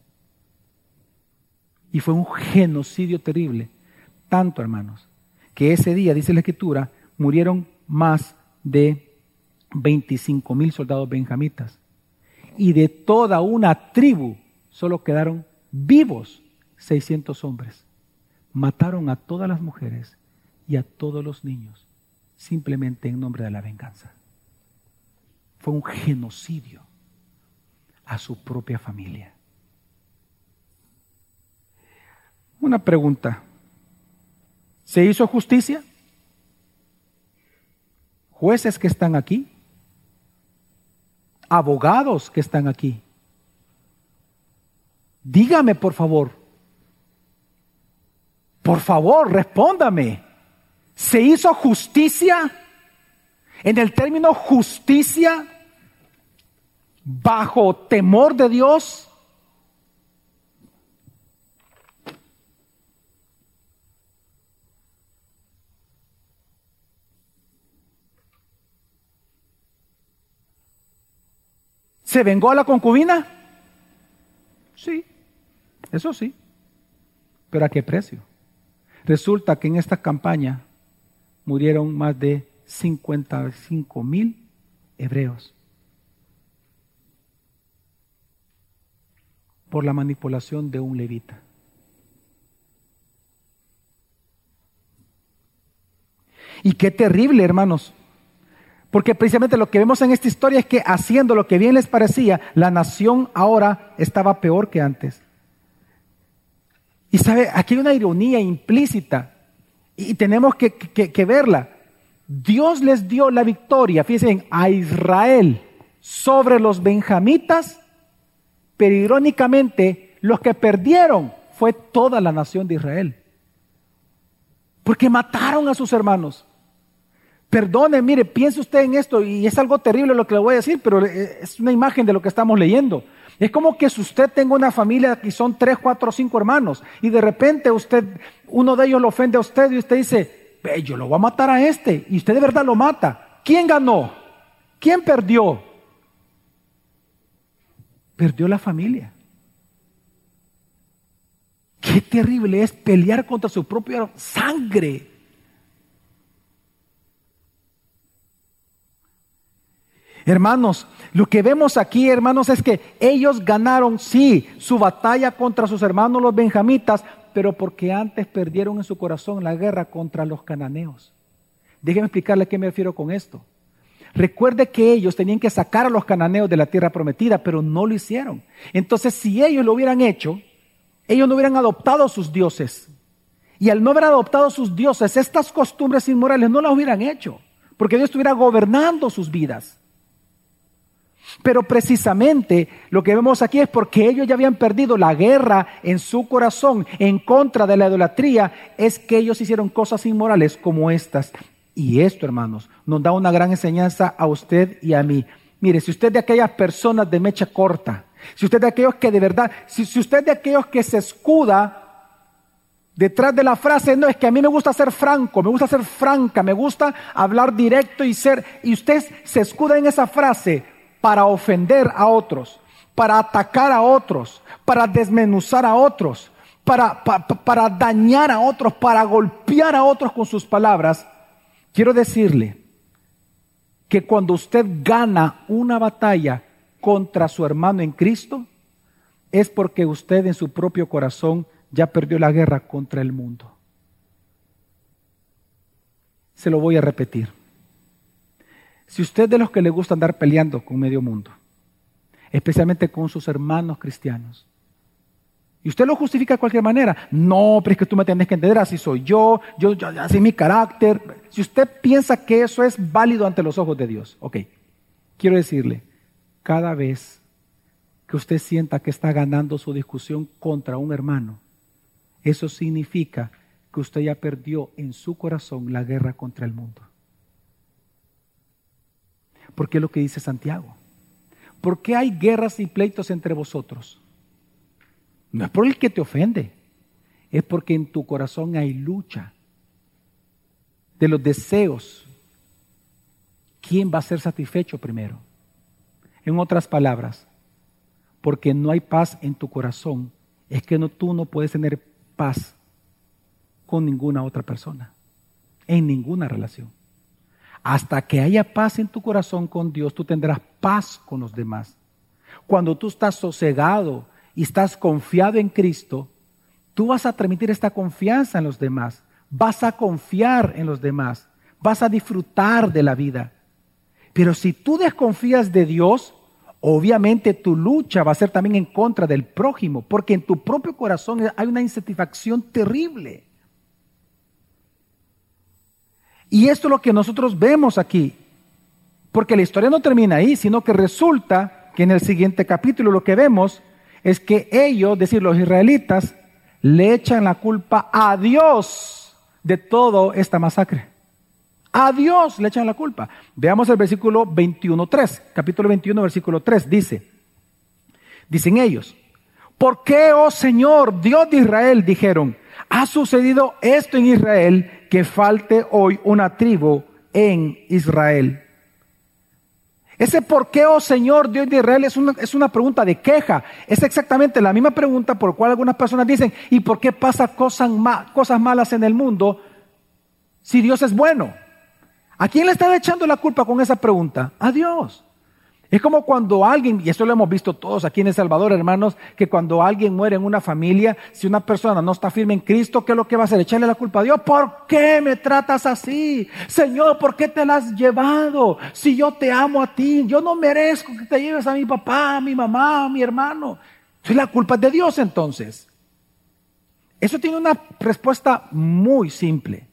Y fue un genocidio terrible. Tanto, hermanos, que ese día, dice la Escritura, murieron más de 25 mil soldados benjamitas. Y de toda una tribu solo quedaron vivos 600 hombres. Mataron a todas las mujeres y a todos los niños, simplemente en nombre de la venganza. Fue un genocidio a su propia familia. Una pregunta. ¿Se hizo justicia? Jueces que están aquí, abogados que están aquí, Dígame, por favor. Por favor, respóndame. ¿Se hizo justicia? En el término justicia, bajo temor de Dios. ¿Se vengó a la concubina? Sí. Eso sí. Pero ¿a qué precio? Resulta que en esta campaña murieron más de 55 mil hebreos por la manipulación de un levita. Y qué terrible, hermanos. Porque precisamente lo que vemos en esta historia es que haciendo lo que bien les parecía, la nación ahora estaba peor que antes. Y sabe, aquí hay una ironía implícita y tenemos que, verla. Dios les dio la victoria, fíjense, a Israel sobre los benjamitas, pero irónicamente los que perdieron fue toda la nación de Israel. Porque mataron a sus hermanos. Perdone, mire, piense usted en esto y es algo terrible lo que le voy a decir, pero es una imagen de lo que estamos leyendo. Es como que si usted tenga una familia y son tres, cuatro, cinco hermanos y de repente usted, uno de ellos lo ofende a usted y usted dice, yo lo voy a matar a este y usted de verdad lo mata. ¿Quién ganó? ¿Quién perdió? Perdió la familia. Qué terrible es pelear contra su propia sangre. Hermanos, lo que vemos aquí, hermanos, es que ellos ganaron, sí, su batalla contra sus hermanos los benjamitas, pero porque antes perdieron en su corazón la guerra contra los cananeos. Déjenme explicarle a qué me refiero con esto. Recuerde que ellos tenían que sacar a los cananeos de la tierra prometida, pero no lo hicieron. Entonces, si ellos lo hubieran hecho, ellos no hubieran adoptado sus dioses. Y al no haber adoptado sus dioses, estas costumbres inmorales no las hubieran hecho, porque Dios estuviera gobernando sus vidas. Pero precisamente lo que vemos aquí es porque ellos ya habían perdido la guerra en su corazón en contra de la idolatría, es que ellos hicieron cosas inmorales como estas. Y esto, hermanos, nos da una gran enseñanza a usted y a mí. Mire, si usted de aquellas personas de mecha corta, si usted de aquellos que de verdad, si, si usted de aquellos que se escuda detrás de la frase, no, es que a mí me gusta ser franco, me gusta ser franca, me gusta hablar directo y ser, y usted se escuda en esa frase para ofender a otros, para atacar a otros, para desmenuzar a otros, para, para, dañar a otros, para golpear a otros con sus palabras, quiero decirle que cuando usted gana una batalla contra su hermano en Cristo, es porque usted en su propio corazón ya perdió la guerra contra el mundo. Se lo voy a repetir. Si usted de los que le gusta andar peleando con medio mundo, especialmente con sus hermanos cristianos, y usted lo justifica de cualquier manera, no, pero es que tú me tienes que entender, así soy yo, yo, yo así es mi carácter. Si usted piensa que eso es válido ante los ojos de Dios, ok, quiero decirle, cada vez que usted sienta que está ganando su discusión contra un hermano, eso significa que usted ya perdió en su corazón la guerra contra el mundo. Porque es lo que dice Santiago. ¿Por qué hay guerras y pleitos entre vosotros? No es por el que te ofende, es porque en tu corazón hay lucha de los deseos. ¿Quién va a ser satisfecho primero? En otras palabras, porque no hay paz en tu corazón, es que no, tú no puedes tener paz con ninguna otra persona, en ninguna relación. Hasta que haya paz en tu corazón con Dios, tú tendrás paz con los demás. Cuando tú estás sosegado y estás confiado en Cristo, tú vas a transmitir esta confianza en los demás, vas a confiar en los demás, vas a disfrutar de la vida. Pero si tú desconfías de Dios, obviamente tu lucha va a ser también en contra del prójimo, porque en tu propio corazón hay una insatisfacción terrible. Y esto es lo que nosotros vemos aquí. Porque la historia no termina ahí, sino que resulta que en el siguiente capítulo lo que vemos es que ellos, es decir, los israelitas, le echan la culpa a Dios de toda esta masacre. A Dios le echan la culpa. Veamos el versículo 21.3, capítulo 21, versículo 3, dice, dicen ellos, ¿por qué, oh Señor, Dios de Israel, dijeron, ha sucedido esto en Israel que falte hoy una tribu en Israel. Ese por qué, oh Señor Dios de Israel, es una, es una pregunta de queja. Es exactamente la misma pregunta por la cual algunas personas dicen, ¿y por qué pasa cosas, cosas malas en el mundo si Dios es bueno? ¿A quién le están echando la culpa con esa pregunta? A Dios. Es como cuando alguien, y esto lo hemos visto todos aquí en El Salvador, hermanos, que cuando alguien muere en una familia, si una persona no está firme en Cristo, ¿qué es lo que va a hacer? Echarle la culpa a Dios. ¿Por qué me tratas así? Señor, ¿por qué te la has llevado? Si yo te amo a ti, yo no merezco que te lleves a mi papá, a mi mamá, a mi hermano. Si la culpa de Dios entonces. Eso tiene una respuesta muy simple.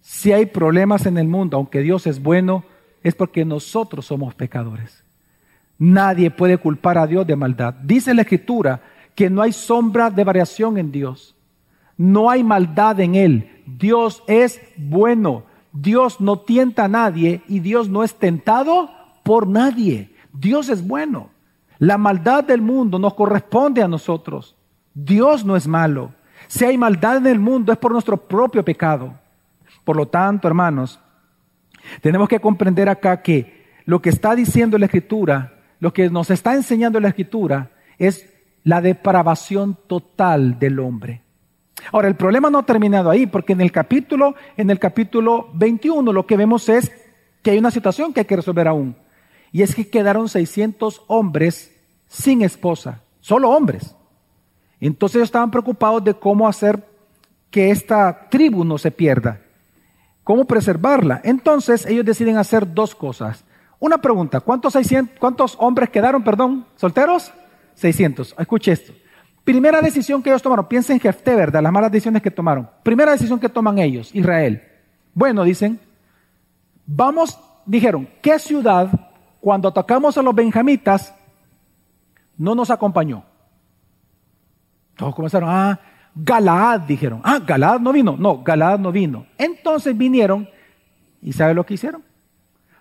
Si hay problemas en el mundo, aunque Dios es bueno, es porque nosotros somos pecadores. Nadie puede culpar a Dios de maldad. Dice la Escritura que no hay sombra de variación en Dios. No hay maldad en Él. Dios es bueno. Dios no tienta a nadie y Dios no es tentado por nadie. Dios es bueno. La maldad del mundo nos corresponde a nosotros. Dios no es malo. Si hay maldad en el mundo es por nuestro propio pecado. Por lo tanto, hermanos, tenemos que comprender acá que lo que está diciendo la Escritura, lo que nos está enseñando la Escritura, es la depravación total del hombre. Ahora, el problema no ha terminado ahí, porque en el capítulo, en el capítulo 21, lo que vemos es que hay una situación que hay que resolver aún. Y es que quedaron 600 hombres sin esposa, solo hombres. Entonces ellos estaban preocupados de cómo hacer que esta tribu no se pierda. ¿Cómo preservarla? Entonces ellos deciden hacer dos cosas. Una pregunta, ¿cuántos, 600, cuántos hombres quedaron, perdón, solteros? 600. Escuche esto. Primera decisión que ellos tomaron, piensen en Jefté, ¿verdad? Las malas decisiones que tomaron. Primera decisión que toman ellos, Israel. Bueno, dicen, vamos, dijeron, ¿qué ciudad cuando atacamos a los benjamitas, no nos acompañó. Todos comenzaron, ah, Galaad, dijeron. Ah, Galaad no vino. No, Galaad no vino. Entonces vinieron y ¿sabe lo que hicieron?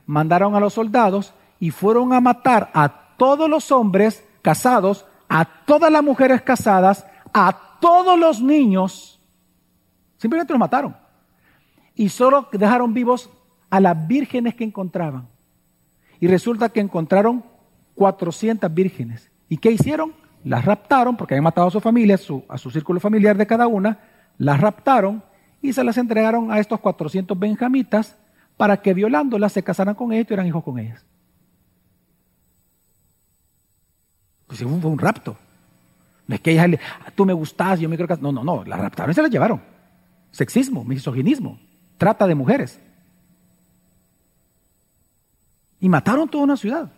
Mandaron a los soldados y fueron a matar a todos los hombres casados, a todas las mujeres casadas, a todos los niños. Simplemente los mataron. Y solo dejaron vivos a las vírgenes que encontraban. Y resulta que encontraron 400 vírgenes. ¿Y qué hicieron? Las raptaron, porque habían matado a su familia, a su, a su círculo familiar de cada una, las raptaron y se las entregaron a estos 400 benjamitas para que violándolas se casaran con ellos y tuvieran hijos con ellas. Pues fue un rapto. No es que ella le, ah, tú me gustas, yo me creo que... No, no, no, las raptaron y se las llevaron. Sexismo, misoginismo, trata de mujeres. Y mataron toda una ciudad.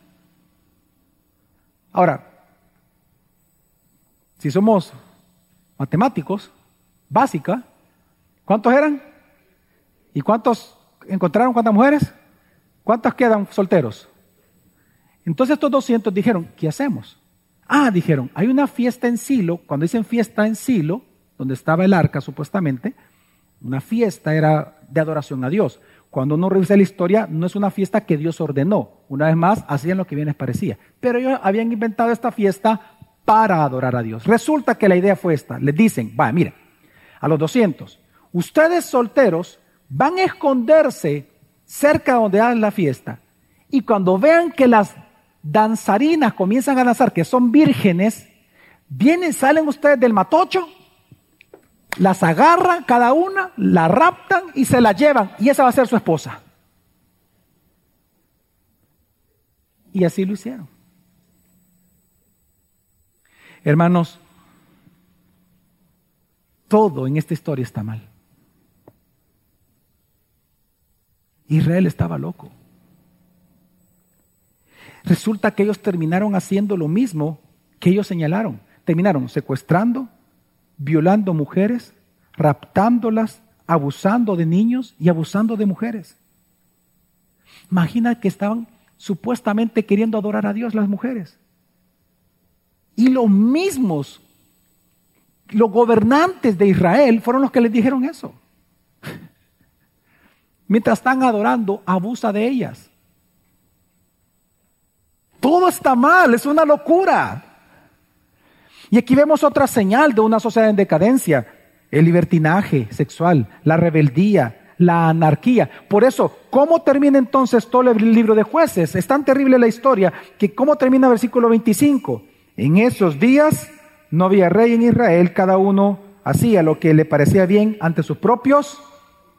Ahora, si somos matemáticos, básica, ¿cuántos eran? ¿Y cuántos encontraron cuántas mujeres? ¿Cuántas quedan solteros? Entonces estos 200 dijeron, ¿qué hacemos? Ah, dijeron, hay una fiesta en Silo, cuando dicen fiesta en Silo, donde estaba el arca supuestamente, una fiesta era de adoración a Dios. Cuando uno revisa la historia, no es una fiesta que Dios ordenó. Una vez más, hacían lo que bien les parecía. Pero ellos habían inventado esta fiesta para adorar a Dios. Resulta que la idea fue esta. Les dicen, va, mira, a los 200, ustedes solteros van a esconderse cerca donde hagan la fiesta. Y cuando vean que las danzarinas comienzan a danzar, que son vírgenes, vienen, salen ustedes del matocho, las agarran cada una, la raptan y se la llevan. Y esa va a ser su esposa. Y así lo hicieron. Hermanos, todo en esta historia está mal. Israel estaba loco. Resulta que ellos terminaron haciendo lo mismo que ellos señalaron. Terminaron secuestrando, violando mujeres, raptándolas, abusando de niños y abusando de mujeres. Imagina que estaban supuestamente queriendo adorar a Dios las mujeres. Los mismos, los gobernantes de Israel fueron los que les dijeron eso. Mientras están adorando, abusa de ellas. Todo está mal, es una locura. Y aquí vemos otra señal de una sociedad en decadencia, el libertinaje sexual, la rebeldía, la anarquía. Por eso, ¿cómo termina entonces todo el libro de jueces? Es tan terrible la historia que ¿cómo termina el versículo 25? En esos días no había rey en Israel, cada uno hacía lo que le parecía bien ante sus propios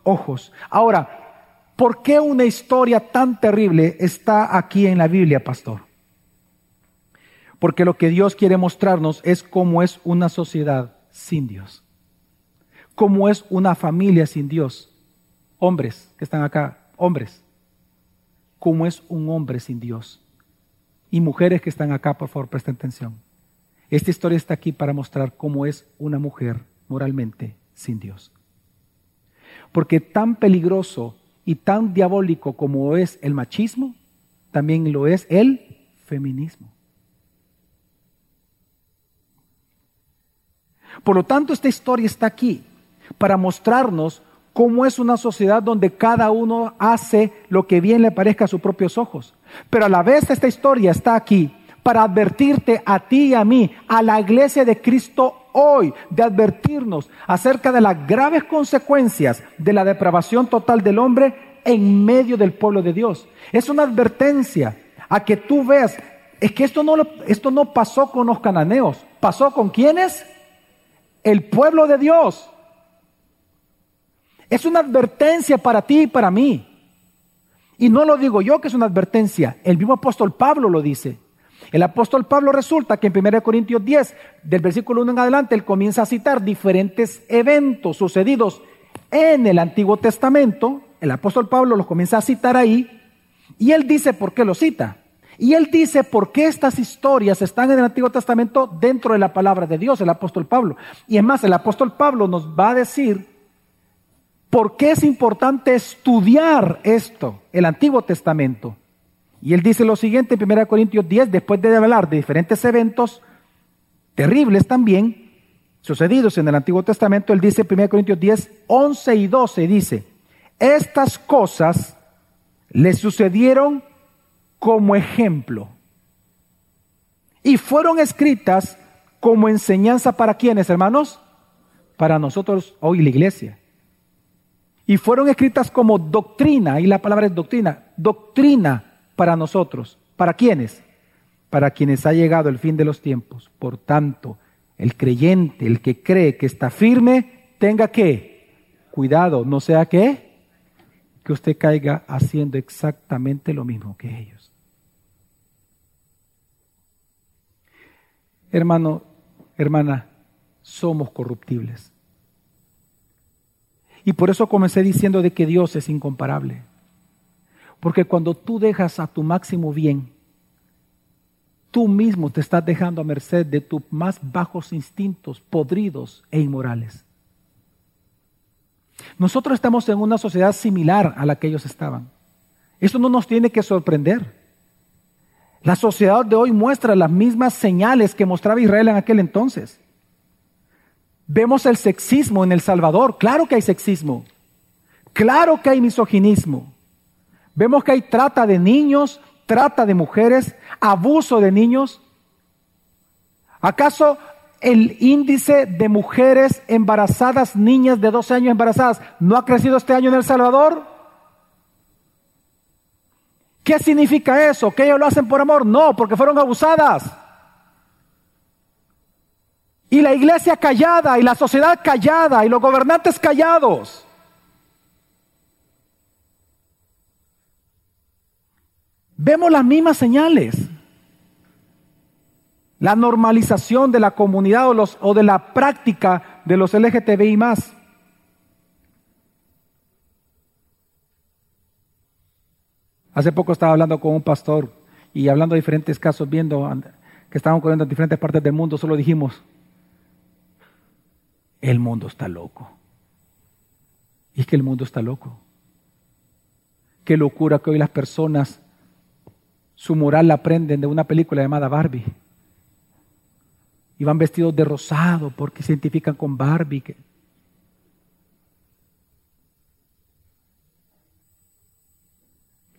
ojos. Ahora, ¿por qué una historia tan terrible está aquí en la Biblia, pastor? Porque lo que Dios quiere mostrarnos es cómo es una sociedad sin Dios. Cómo es una familia sin Dios. Hombres que están acá, hombres. Cómo es un hombre sin Dios. Y mujeres que están acá, por favor, presten atención. Esta historia está aquí para mostrar cómo es una mujer moralmente sin Dios. Porque tan peligroso y tan diabólico como es el machismo, también lo es el feminismo. Por lo tanto, esta historia está aquí para mostrarnos cómo es una sociedad donde cada uno hace lo que bien le parezca a sus propios ojos. Pero a la vez esta historia está aquí para advertirte a ti y a mí, a la iglesia de Cristo hoy, de advertirnos acerca de las graves consecuencias de la depravación total del hombre en medio del pueblo de Dios. Es una advertencia a que tú veas, es que esto no, esto no pasó con los cananeos, pasó con quienes? El pueblo de Dios. Es una advertencia para ti y para mí. Y no lo digo yo que es una advertencia, el mismo apóstol Pablo lo dice. El apóstol Pablo resulta que en 1 Corintios 10, del versículo 1 en adelante, él comienza a citar diferentes eventos sucedidos en el Antiguo Testamento. El apóstol Pablo los comienza a citar ahí. Y él dice por qué lo cita. Y él dice por qué estas historias están en el Antiguo Testamento dentro de la palabra de Dios, el apóstol Pablo. Y es más, el apóstol Pablo nos va a decir ¿Por qué es importante estudiar esto, el Antiguo Testamento? Y él dice lo siguiente en 1 Corintios 10, después de hablar de diferentes eventos terribles también, sucedidos en el Antiguo Testamento, él dice en 1 Corintios 10, 11 y 12, dice, estas cosas le sucedieron como ejemplo y fueron escritas como enseñanza para quienes, hermanos? Para nosotros hoy la iglesia. Y fueron escritas como doctrina, y la palabra es doctrina, doctrina para nosotros. ¿Para quiénes? Para quienes ha llegado el fin de los tiempos. Por tanto, el creyente, el que cree que está firme, tenga que, cuidado, no sea que, que usted caiga haciendo exactamente lo mismo que ellos. Hermano, hermana, somos corruptibles. Y por eso comencé diciendo de que Dios es incomparable. Porque cuando tú dejas a tu máximo bien, tú mismo te estás dejando a merced de tus más bajos instintos podridos e inmorales. Nosotros estamos en una sociedad similar a la que ellos estaban. Eso no nos tiene que sorprender. La sociedad de hoy muestra las mismas señales que mostraba Israel en aquel entonces. Vemos el sexismo en El Salvador. Claro que hay sexismo. Claro que hay misoginismo. Vemos que hay trata de niños, trata de mujeres, abuso de niños. ¿Acaso el índice de mujeres embarazadas, niñas de 12 años embarazadas, no ha crecido este año en El Salvador? ¿Qué significa eso? ¿Que ellos lo hacen por amor? No, porque fueron abusadas. Y la iglesia callada, y la sociedad callada, y los gobernantes callados. Vemos las mismas señales. La normalización de la comunidad o, los, o de la práctica de los LGTBI más. Hace poco estaba hablando con un pastor y hablando de diferentes casos, viendo que estaban ocurriendo en diferentes partes del mundo, solo dijimos, el mundo está loco. Y es que el mundo está loco. Qué locura que hoy las personas su moral la aprenden de una película llamada Barbie. Y van vestidos de rosado porque se identifican con Barbie.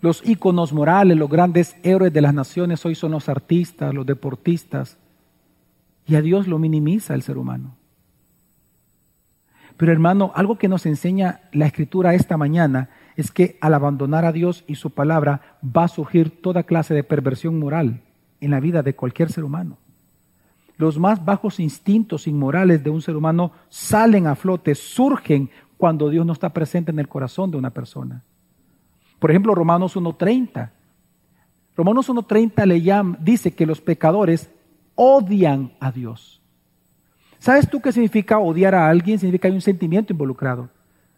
Los íconos morales, los grandes héroes de las naciones hoy son los artistas, los deportistas. Y a Dios lo minimiza el ser humano. Pero hermano, algo que nos enseña la escritura esta mañana es que al abandonar a Dios y su palabra va a surgir toda clase de perversión moral en la vida de cualquier ser humano. Los más bajos instintos inmorales de un ser humano salen a flote, surgen cuando Dios no está presente en el corazón de una persona. Por ejemplo, Romanos 1.30. Romanos 1.30 le llama, dice que los pecadores odian a Dios. ¿Sabes tú qué significa odiar a alguien? Significa que hay un sentimiento involucrado.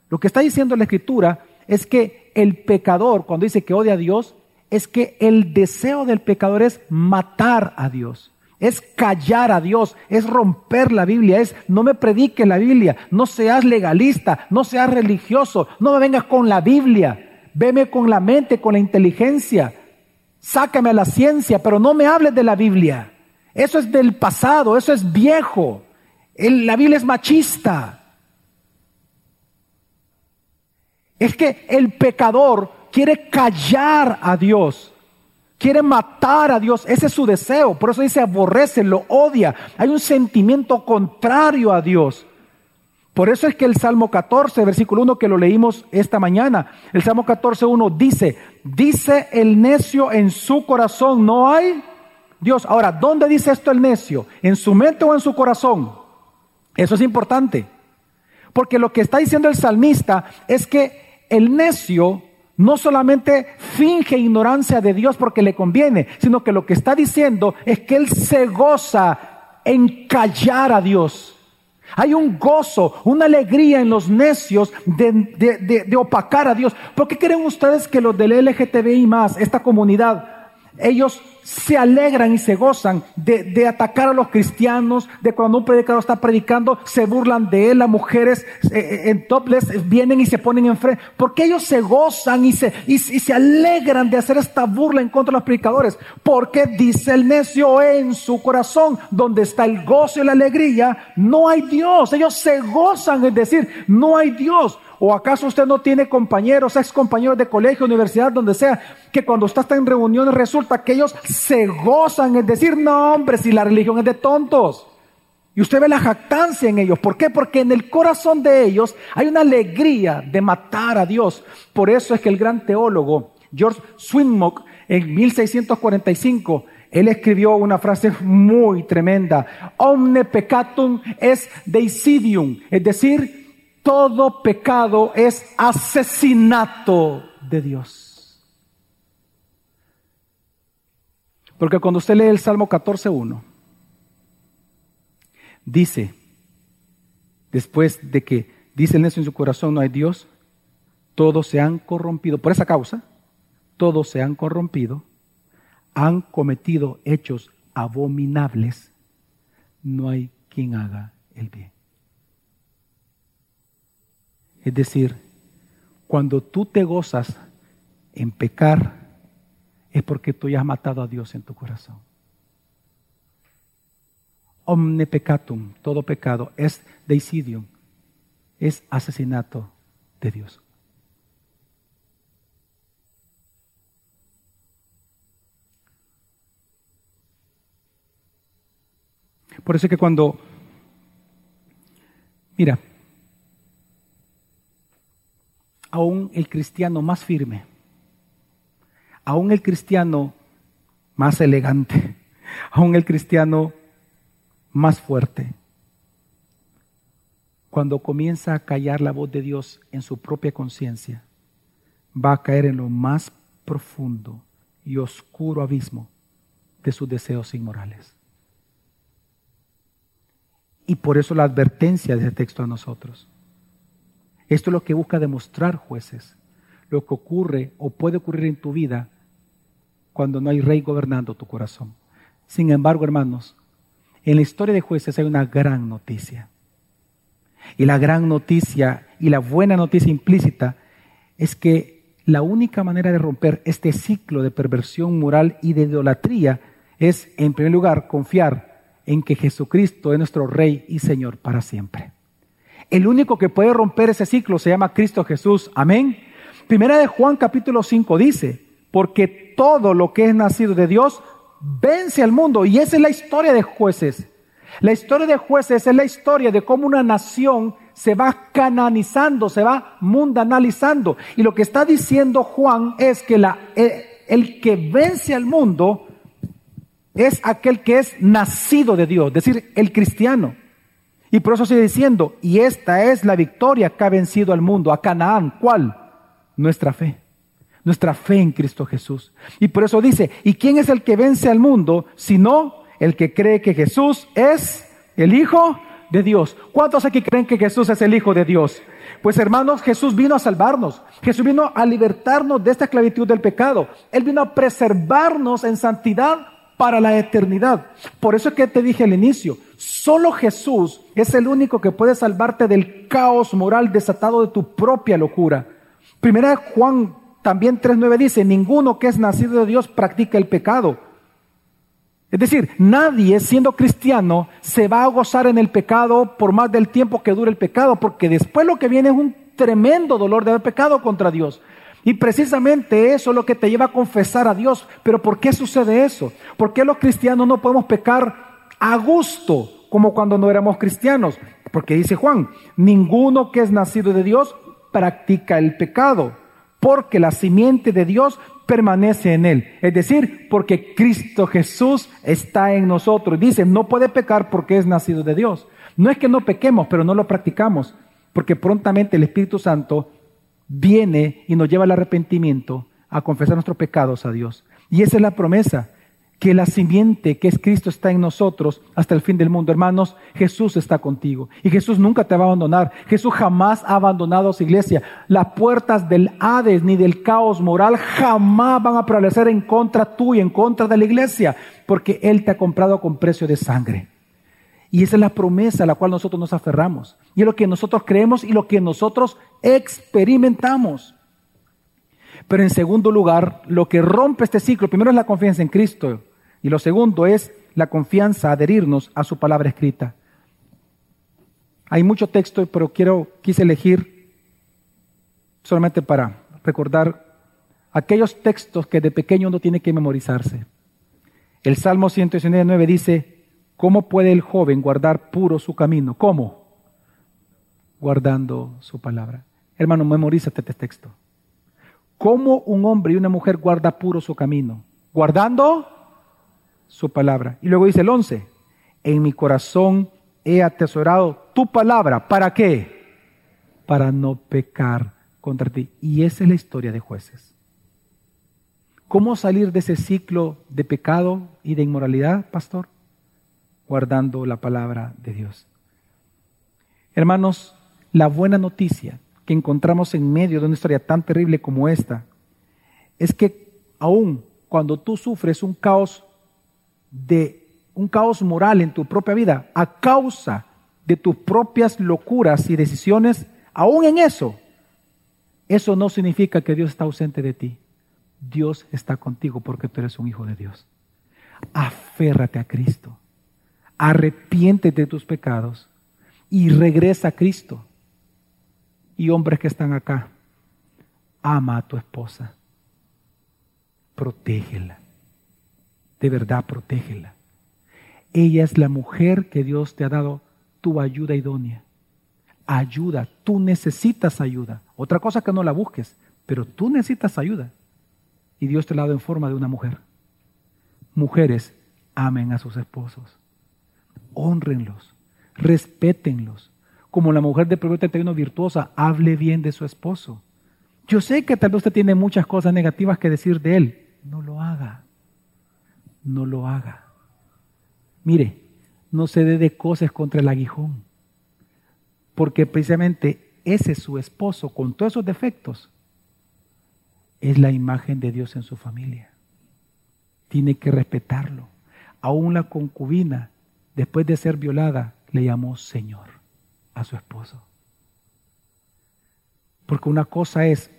Lo que está diciendo la Escritura es que el pecador, cuando dice que odia a Dios, es que el deseo del pecador es matar a Dios, es callar a Dios, es romper la Biblia, es no me prediques la Biblia, no seas legalista, no seas religioso, no me vengas con la Biblia. Veme con la mente, con la inteligencia. Sácame a la ciencia, pero no me hables de la Biblia. Eso es del pasado, eso es viejo. La Biblia es machista. Es que el pecador quiere callar a Dios, quiere matar a Dios, ese es su deseo, por eso dice aborrece, lo odia. Hay un sentimiento contrario a Dios. Por eso es que el Salmo 14, versículo 1 que lo leímos esta mañana, el Salmo 14, 1 dice, dice el necio en su corazón, no hay Dios. Ahora, ¿dónde dice esto el necio? ¿En su mente o en su corazón? Eso es importante. Porque lo que está diciendo el salmista es que el necio no solamente finge ignorancia de Dios porque le conviene, sino que lo que está diciendo es que él se goza en callar a Dios. Hay un gozo, una alegría en los necios de, opacar a Dios. ¿Por qué creen ustedes que los del LGTBI más, esta comunidad, ellos se alegran y se gozan de, atacar a los cristianos, de cuando un predicador está predicando, se burlan de él, las mujeres eh, eh, en topless vienen y se ponen enfrente, porque ellos se gozan y se, y, se alegran de hacer esta burla en contra de los predicadores, porque dice el necio en su corazón, donde está el gozo y la alegría, no hay Dios, ellos se gozan en decir, no hay Dios. ¿O acaso usted no tiene compañeros, ex compañeros de colegio, universidad, donde sea, que cuando usted está en reuniones resulta que ellos se gozan en decir, no hombre, si la religión es de tontos? Y usted ve la jactancia en ellos. ¿Por qué? Porque en el corazón de ellos hay una alegría de matar a Dios. Por eso es que el gran teólogo George Swinmock en 1645 él escribió una frase muy tremenda. Omne peccatum es deicidium, es decir, todo pecado es asesinato de Dios. Porque cuando usted lee el Salmo 14.1, dice, después de que dice el en su corazón no hay Dios, todos se han corrompido. Por esa causa, todos se han corrompido, han cometido hechos abominables, no hay quien haga el bien. Es decir, cuando tú te gozas en pecar, es porque tú ya has matado a Dios en tu corazón. Omne peccatum, todo pecado, es deicidium, es asesinato de Dios. Por eso es que cuando, mira, aún el cristiano más firme, aún el cristiano más elegante, aún el cristiano más fuerte, cuando comienza a callar la voz de Dios en su propia conciencia, va a caer en lo más profundo y oscuro abismo de sus deseos inmorales. Y por eso la advertencia de ese texto a nosotros. Esto es lo que busca demostrar jueces, lo que ocurre o puede ocurrir en tu vida cuando no hay rey gobernando tu corazón. Sin embargo, hermanos, en la historia de jueces hay una gran noticia. Y la gran noticia y la buena noticia implícita es que la única manera de romper este ciclo de perversión moral y de idolatría es, en primer lugar, confiar en que Jesucristo es nuestro Rey y Señor para siempre. El único que puede romper ese ciclo se llama Cristo Jesús. Amén. Primera de Juan capítulo 5 dice, porque todo lo que es nacido de Dios vence al mundo. Y esa es la historia de jueces. La historia de jueces es la historia de cómo una nación se va cananizando, se va mundanalizando. Y lo que está diciendo Juan es que la, el, el que vence al mundo es aquel que es nacido de Dios, es decir, el cristiano. Y por eso sigue diciendo, y esta es la victoria que ha vencido al mundo, a Canaán. ¿Cuál? Nuestra fe. Nuestra fe en Cristo Jesús. Y por eso dice, ¿y quién es el que vence al mundo? Sino el que cree que Jesús es el Hijo de Dios. ¿Cuántos aquí creen que Jesús es el Hijo de Dios? Pues hermanos, Jesús vino a salvarnos. Jesús vino a libertarnos de esta esclavitud del pecado. Él vino a preservarnos en santidad para la eternidad. Por eso es que te dije al inicio, solo Jesús es el único que puede salvarte del caos moral desatado de tu propia locura. Primera Juan también 3.9 dice, ninguno que es nacido de Dios practica el pecado. Es decir, nadie siendo cristiano se va a gozar en el pecado por más del tiempo que dure el pecado, porque después lo que viene es un tremendo dolor de haber pecado contra Dios. Y precisamente eso es lo que te lleva a confesar a Dios. Pero ¿por qué sucede eso? ¿Por qué los cristianos no podemos pecar a gusto como cuando no éramos cristianos? Porque dice Juan, ninguno que es nacido de Dios practica el pecado, porque la simiente de Dios permanece en él. Es decir, porque Cristo Jesús está en nosotros. Dice, no puede pecar porque es nacido de Dios. No es que no pequemos, pero no lo practicamos, porque prontamente el Espíritu Santo viene y nos lleva al arrepentimiento, a confesar nuestros pecados a Dios. Y esa es la promesa, que la simiente que es Cristo está en nosotros hasta el fin del mundo. Hermanos, Jesús está contigo y Jesús nunca te va a abandonar. Jesús jamás ha abandonado a su iglesia. Las puertas del Hades ni del caos moral jamás van a prevalecer en contra tuya, en contra de la iglesia, porque Él te ha comprado con precio de sangre. Y esa es la promesa a la cual nosotros nos aferramos. Y es lo que nosotros creemos y lo que nosotros experimentamos. Pero en segundo lugar, lo que rompe este ciclo, primero es la confianza en Cristo y lo segundo es la confianza, adherirnos a su palabra escrita. Hay mucho texto, pero quiero, quise elegir solamente para recordar aquellos textos que de pequeño uno tiene que memorizarse. El Salmo 119 dice, ¿cómo puede el joven guardar puro su camino? ¿Cómo? Guardando su palabra. Hermano, memorízate este texto. ¿Cómo un hombre y una mujer guarda puro su camino? Guardando su palabra. Y luego dice el 11, en mi corazón he atesorado tu palabra. ¿Para qué? Para no pecar contra ti. Y esa es la historia de jueces. ¿Cómo salir de ese ciclo de pecado y de inmoralidad, pastor? Guardando la palabra de Dios. Hermanos, la buena noticia que encontramos en medio de una historia tan terrible como esta es que aún cuando tú sufres un caos de un caos moral en tu propia vida a causa de tus propias locuras y decisiones, aún en eso, eso no significa que Dios está ausente de ti. Dios está contigo porque tú eres un hijo de Dios. Aférrate a Cristo. Arrepiéntete de tus pecados y regresa a Cristo. Y hombres que están acá, ama a tu esposa. Protégela de verdad protégela. Ella es la mujer que Dios te ha dado tu ayuda idónea. Ayuda, tú necesitas ayuda. Otra cosa que no la busques, pero tú necesitas ayuda. Y Dios te la ha dado en forma de una mujer. Mujeres, amen a sus esposos. Honrenlos, respétenlos. Como la mujer de Proverbio 31 virtuosa, hable bien de su esposo. Yo sé que tal vez usted tiene muchas cosas negativas que decir de él. No lo haga no lo haga. Mire, no se dé de cosas contra el aguijón, porque precisamente ese su esposo, con todos esos defectos, es la imagen de Dios en su familia. Tiene que respetarlo. Aún la concubina, después de ser violada, le llamó Señor a su esposo. Porque una cosa es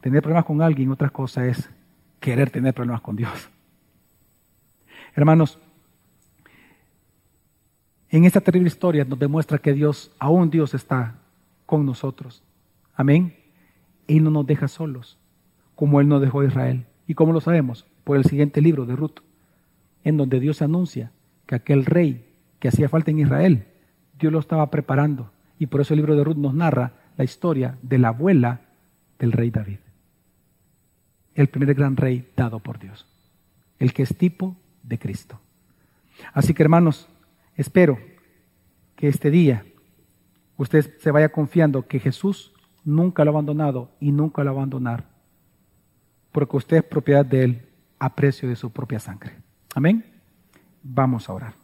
tener problemas con alguien, otra cosa es querer tener problemas con Dios. Hermanos, en esta terrible historia nos demuestra que Dios, aún Dios está con nosotros. Amén. Él no nos deja solos, como Él no dejó a Israel. ¿Y cómo lo sabemos? Por el siguiente libro de Ruth, en donde Dios anuncia que aquel rey que hacía falta en Israel, Dios lo estaba preparando. Y por eso el libro de Ruth nos narra la historia de la abuela del rey David. El primer gran rey dado por Dios. El que es tipo de Cristo. Así que hermanos, espero que este día usted se vaya confiando que Jesús nunca lo ha abandonado y nunca lo va a abandonar, porque usted es propiedad de Él a precio de su propia sangre. Amén. Vamos a orar.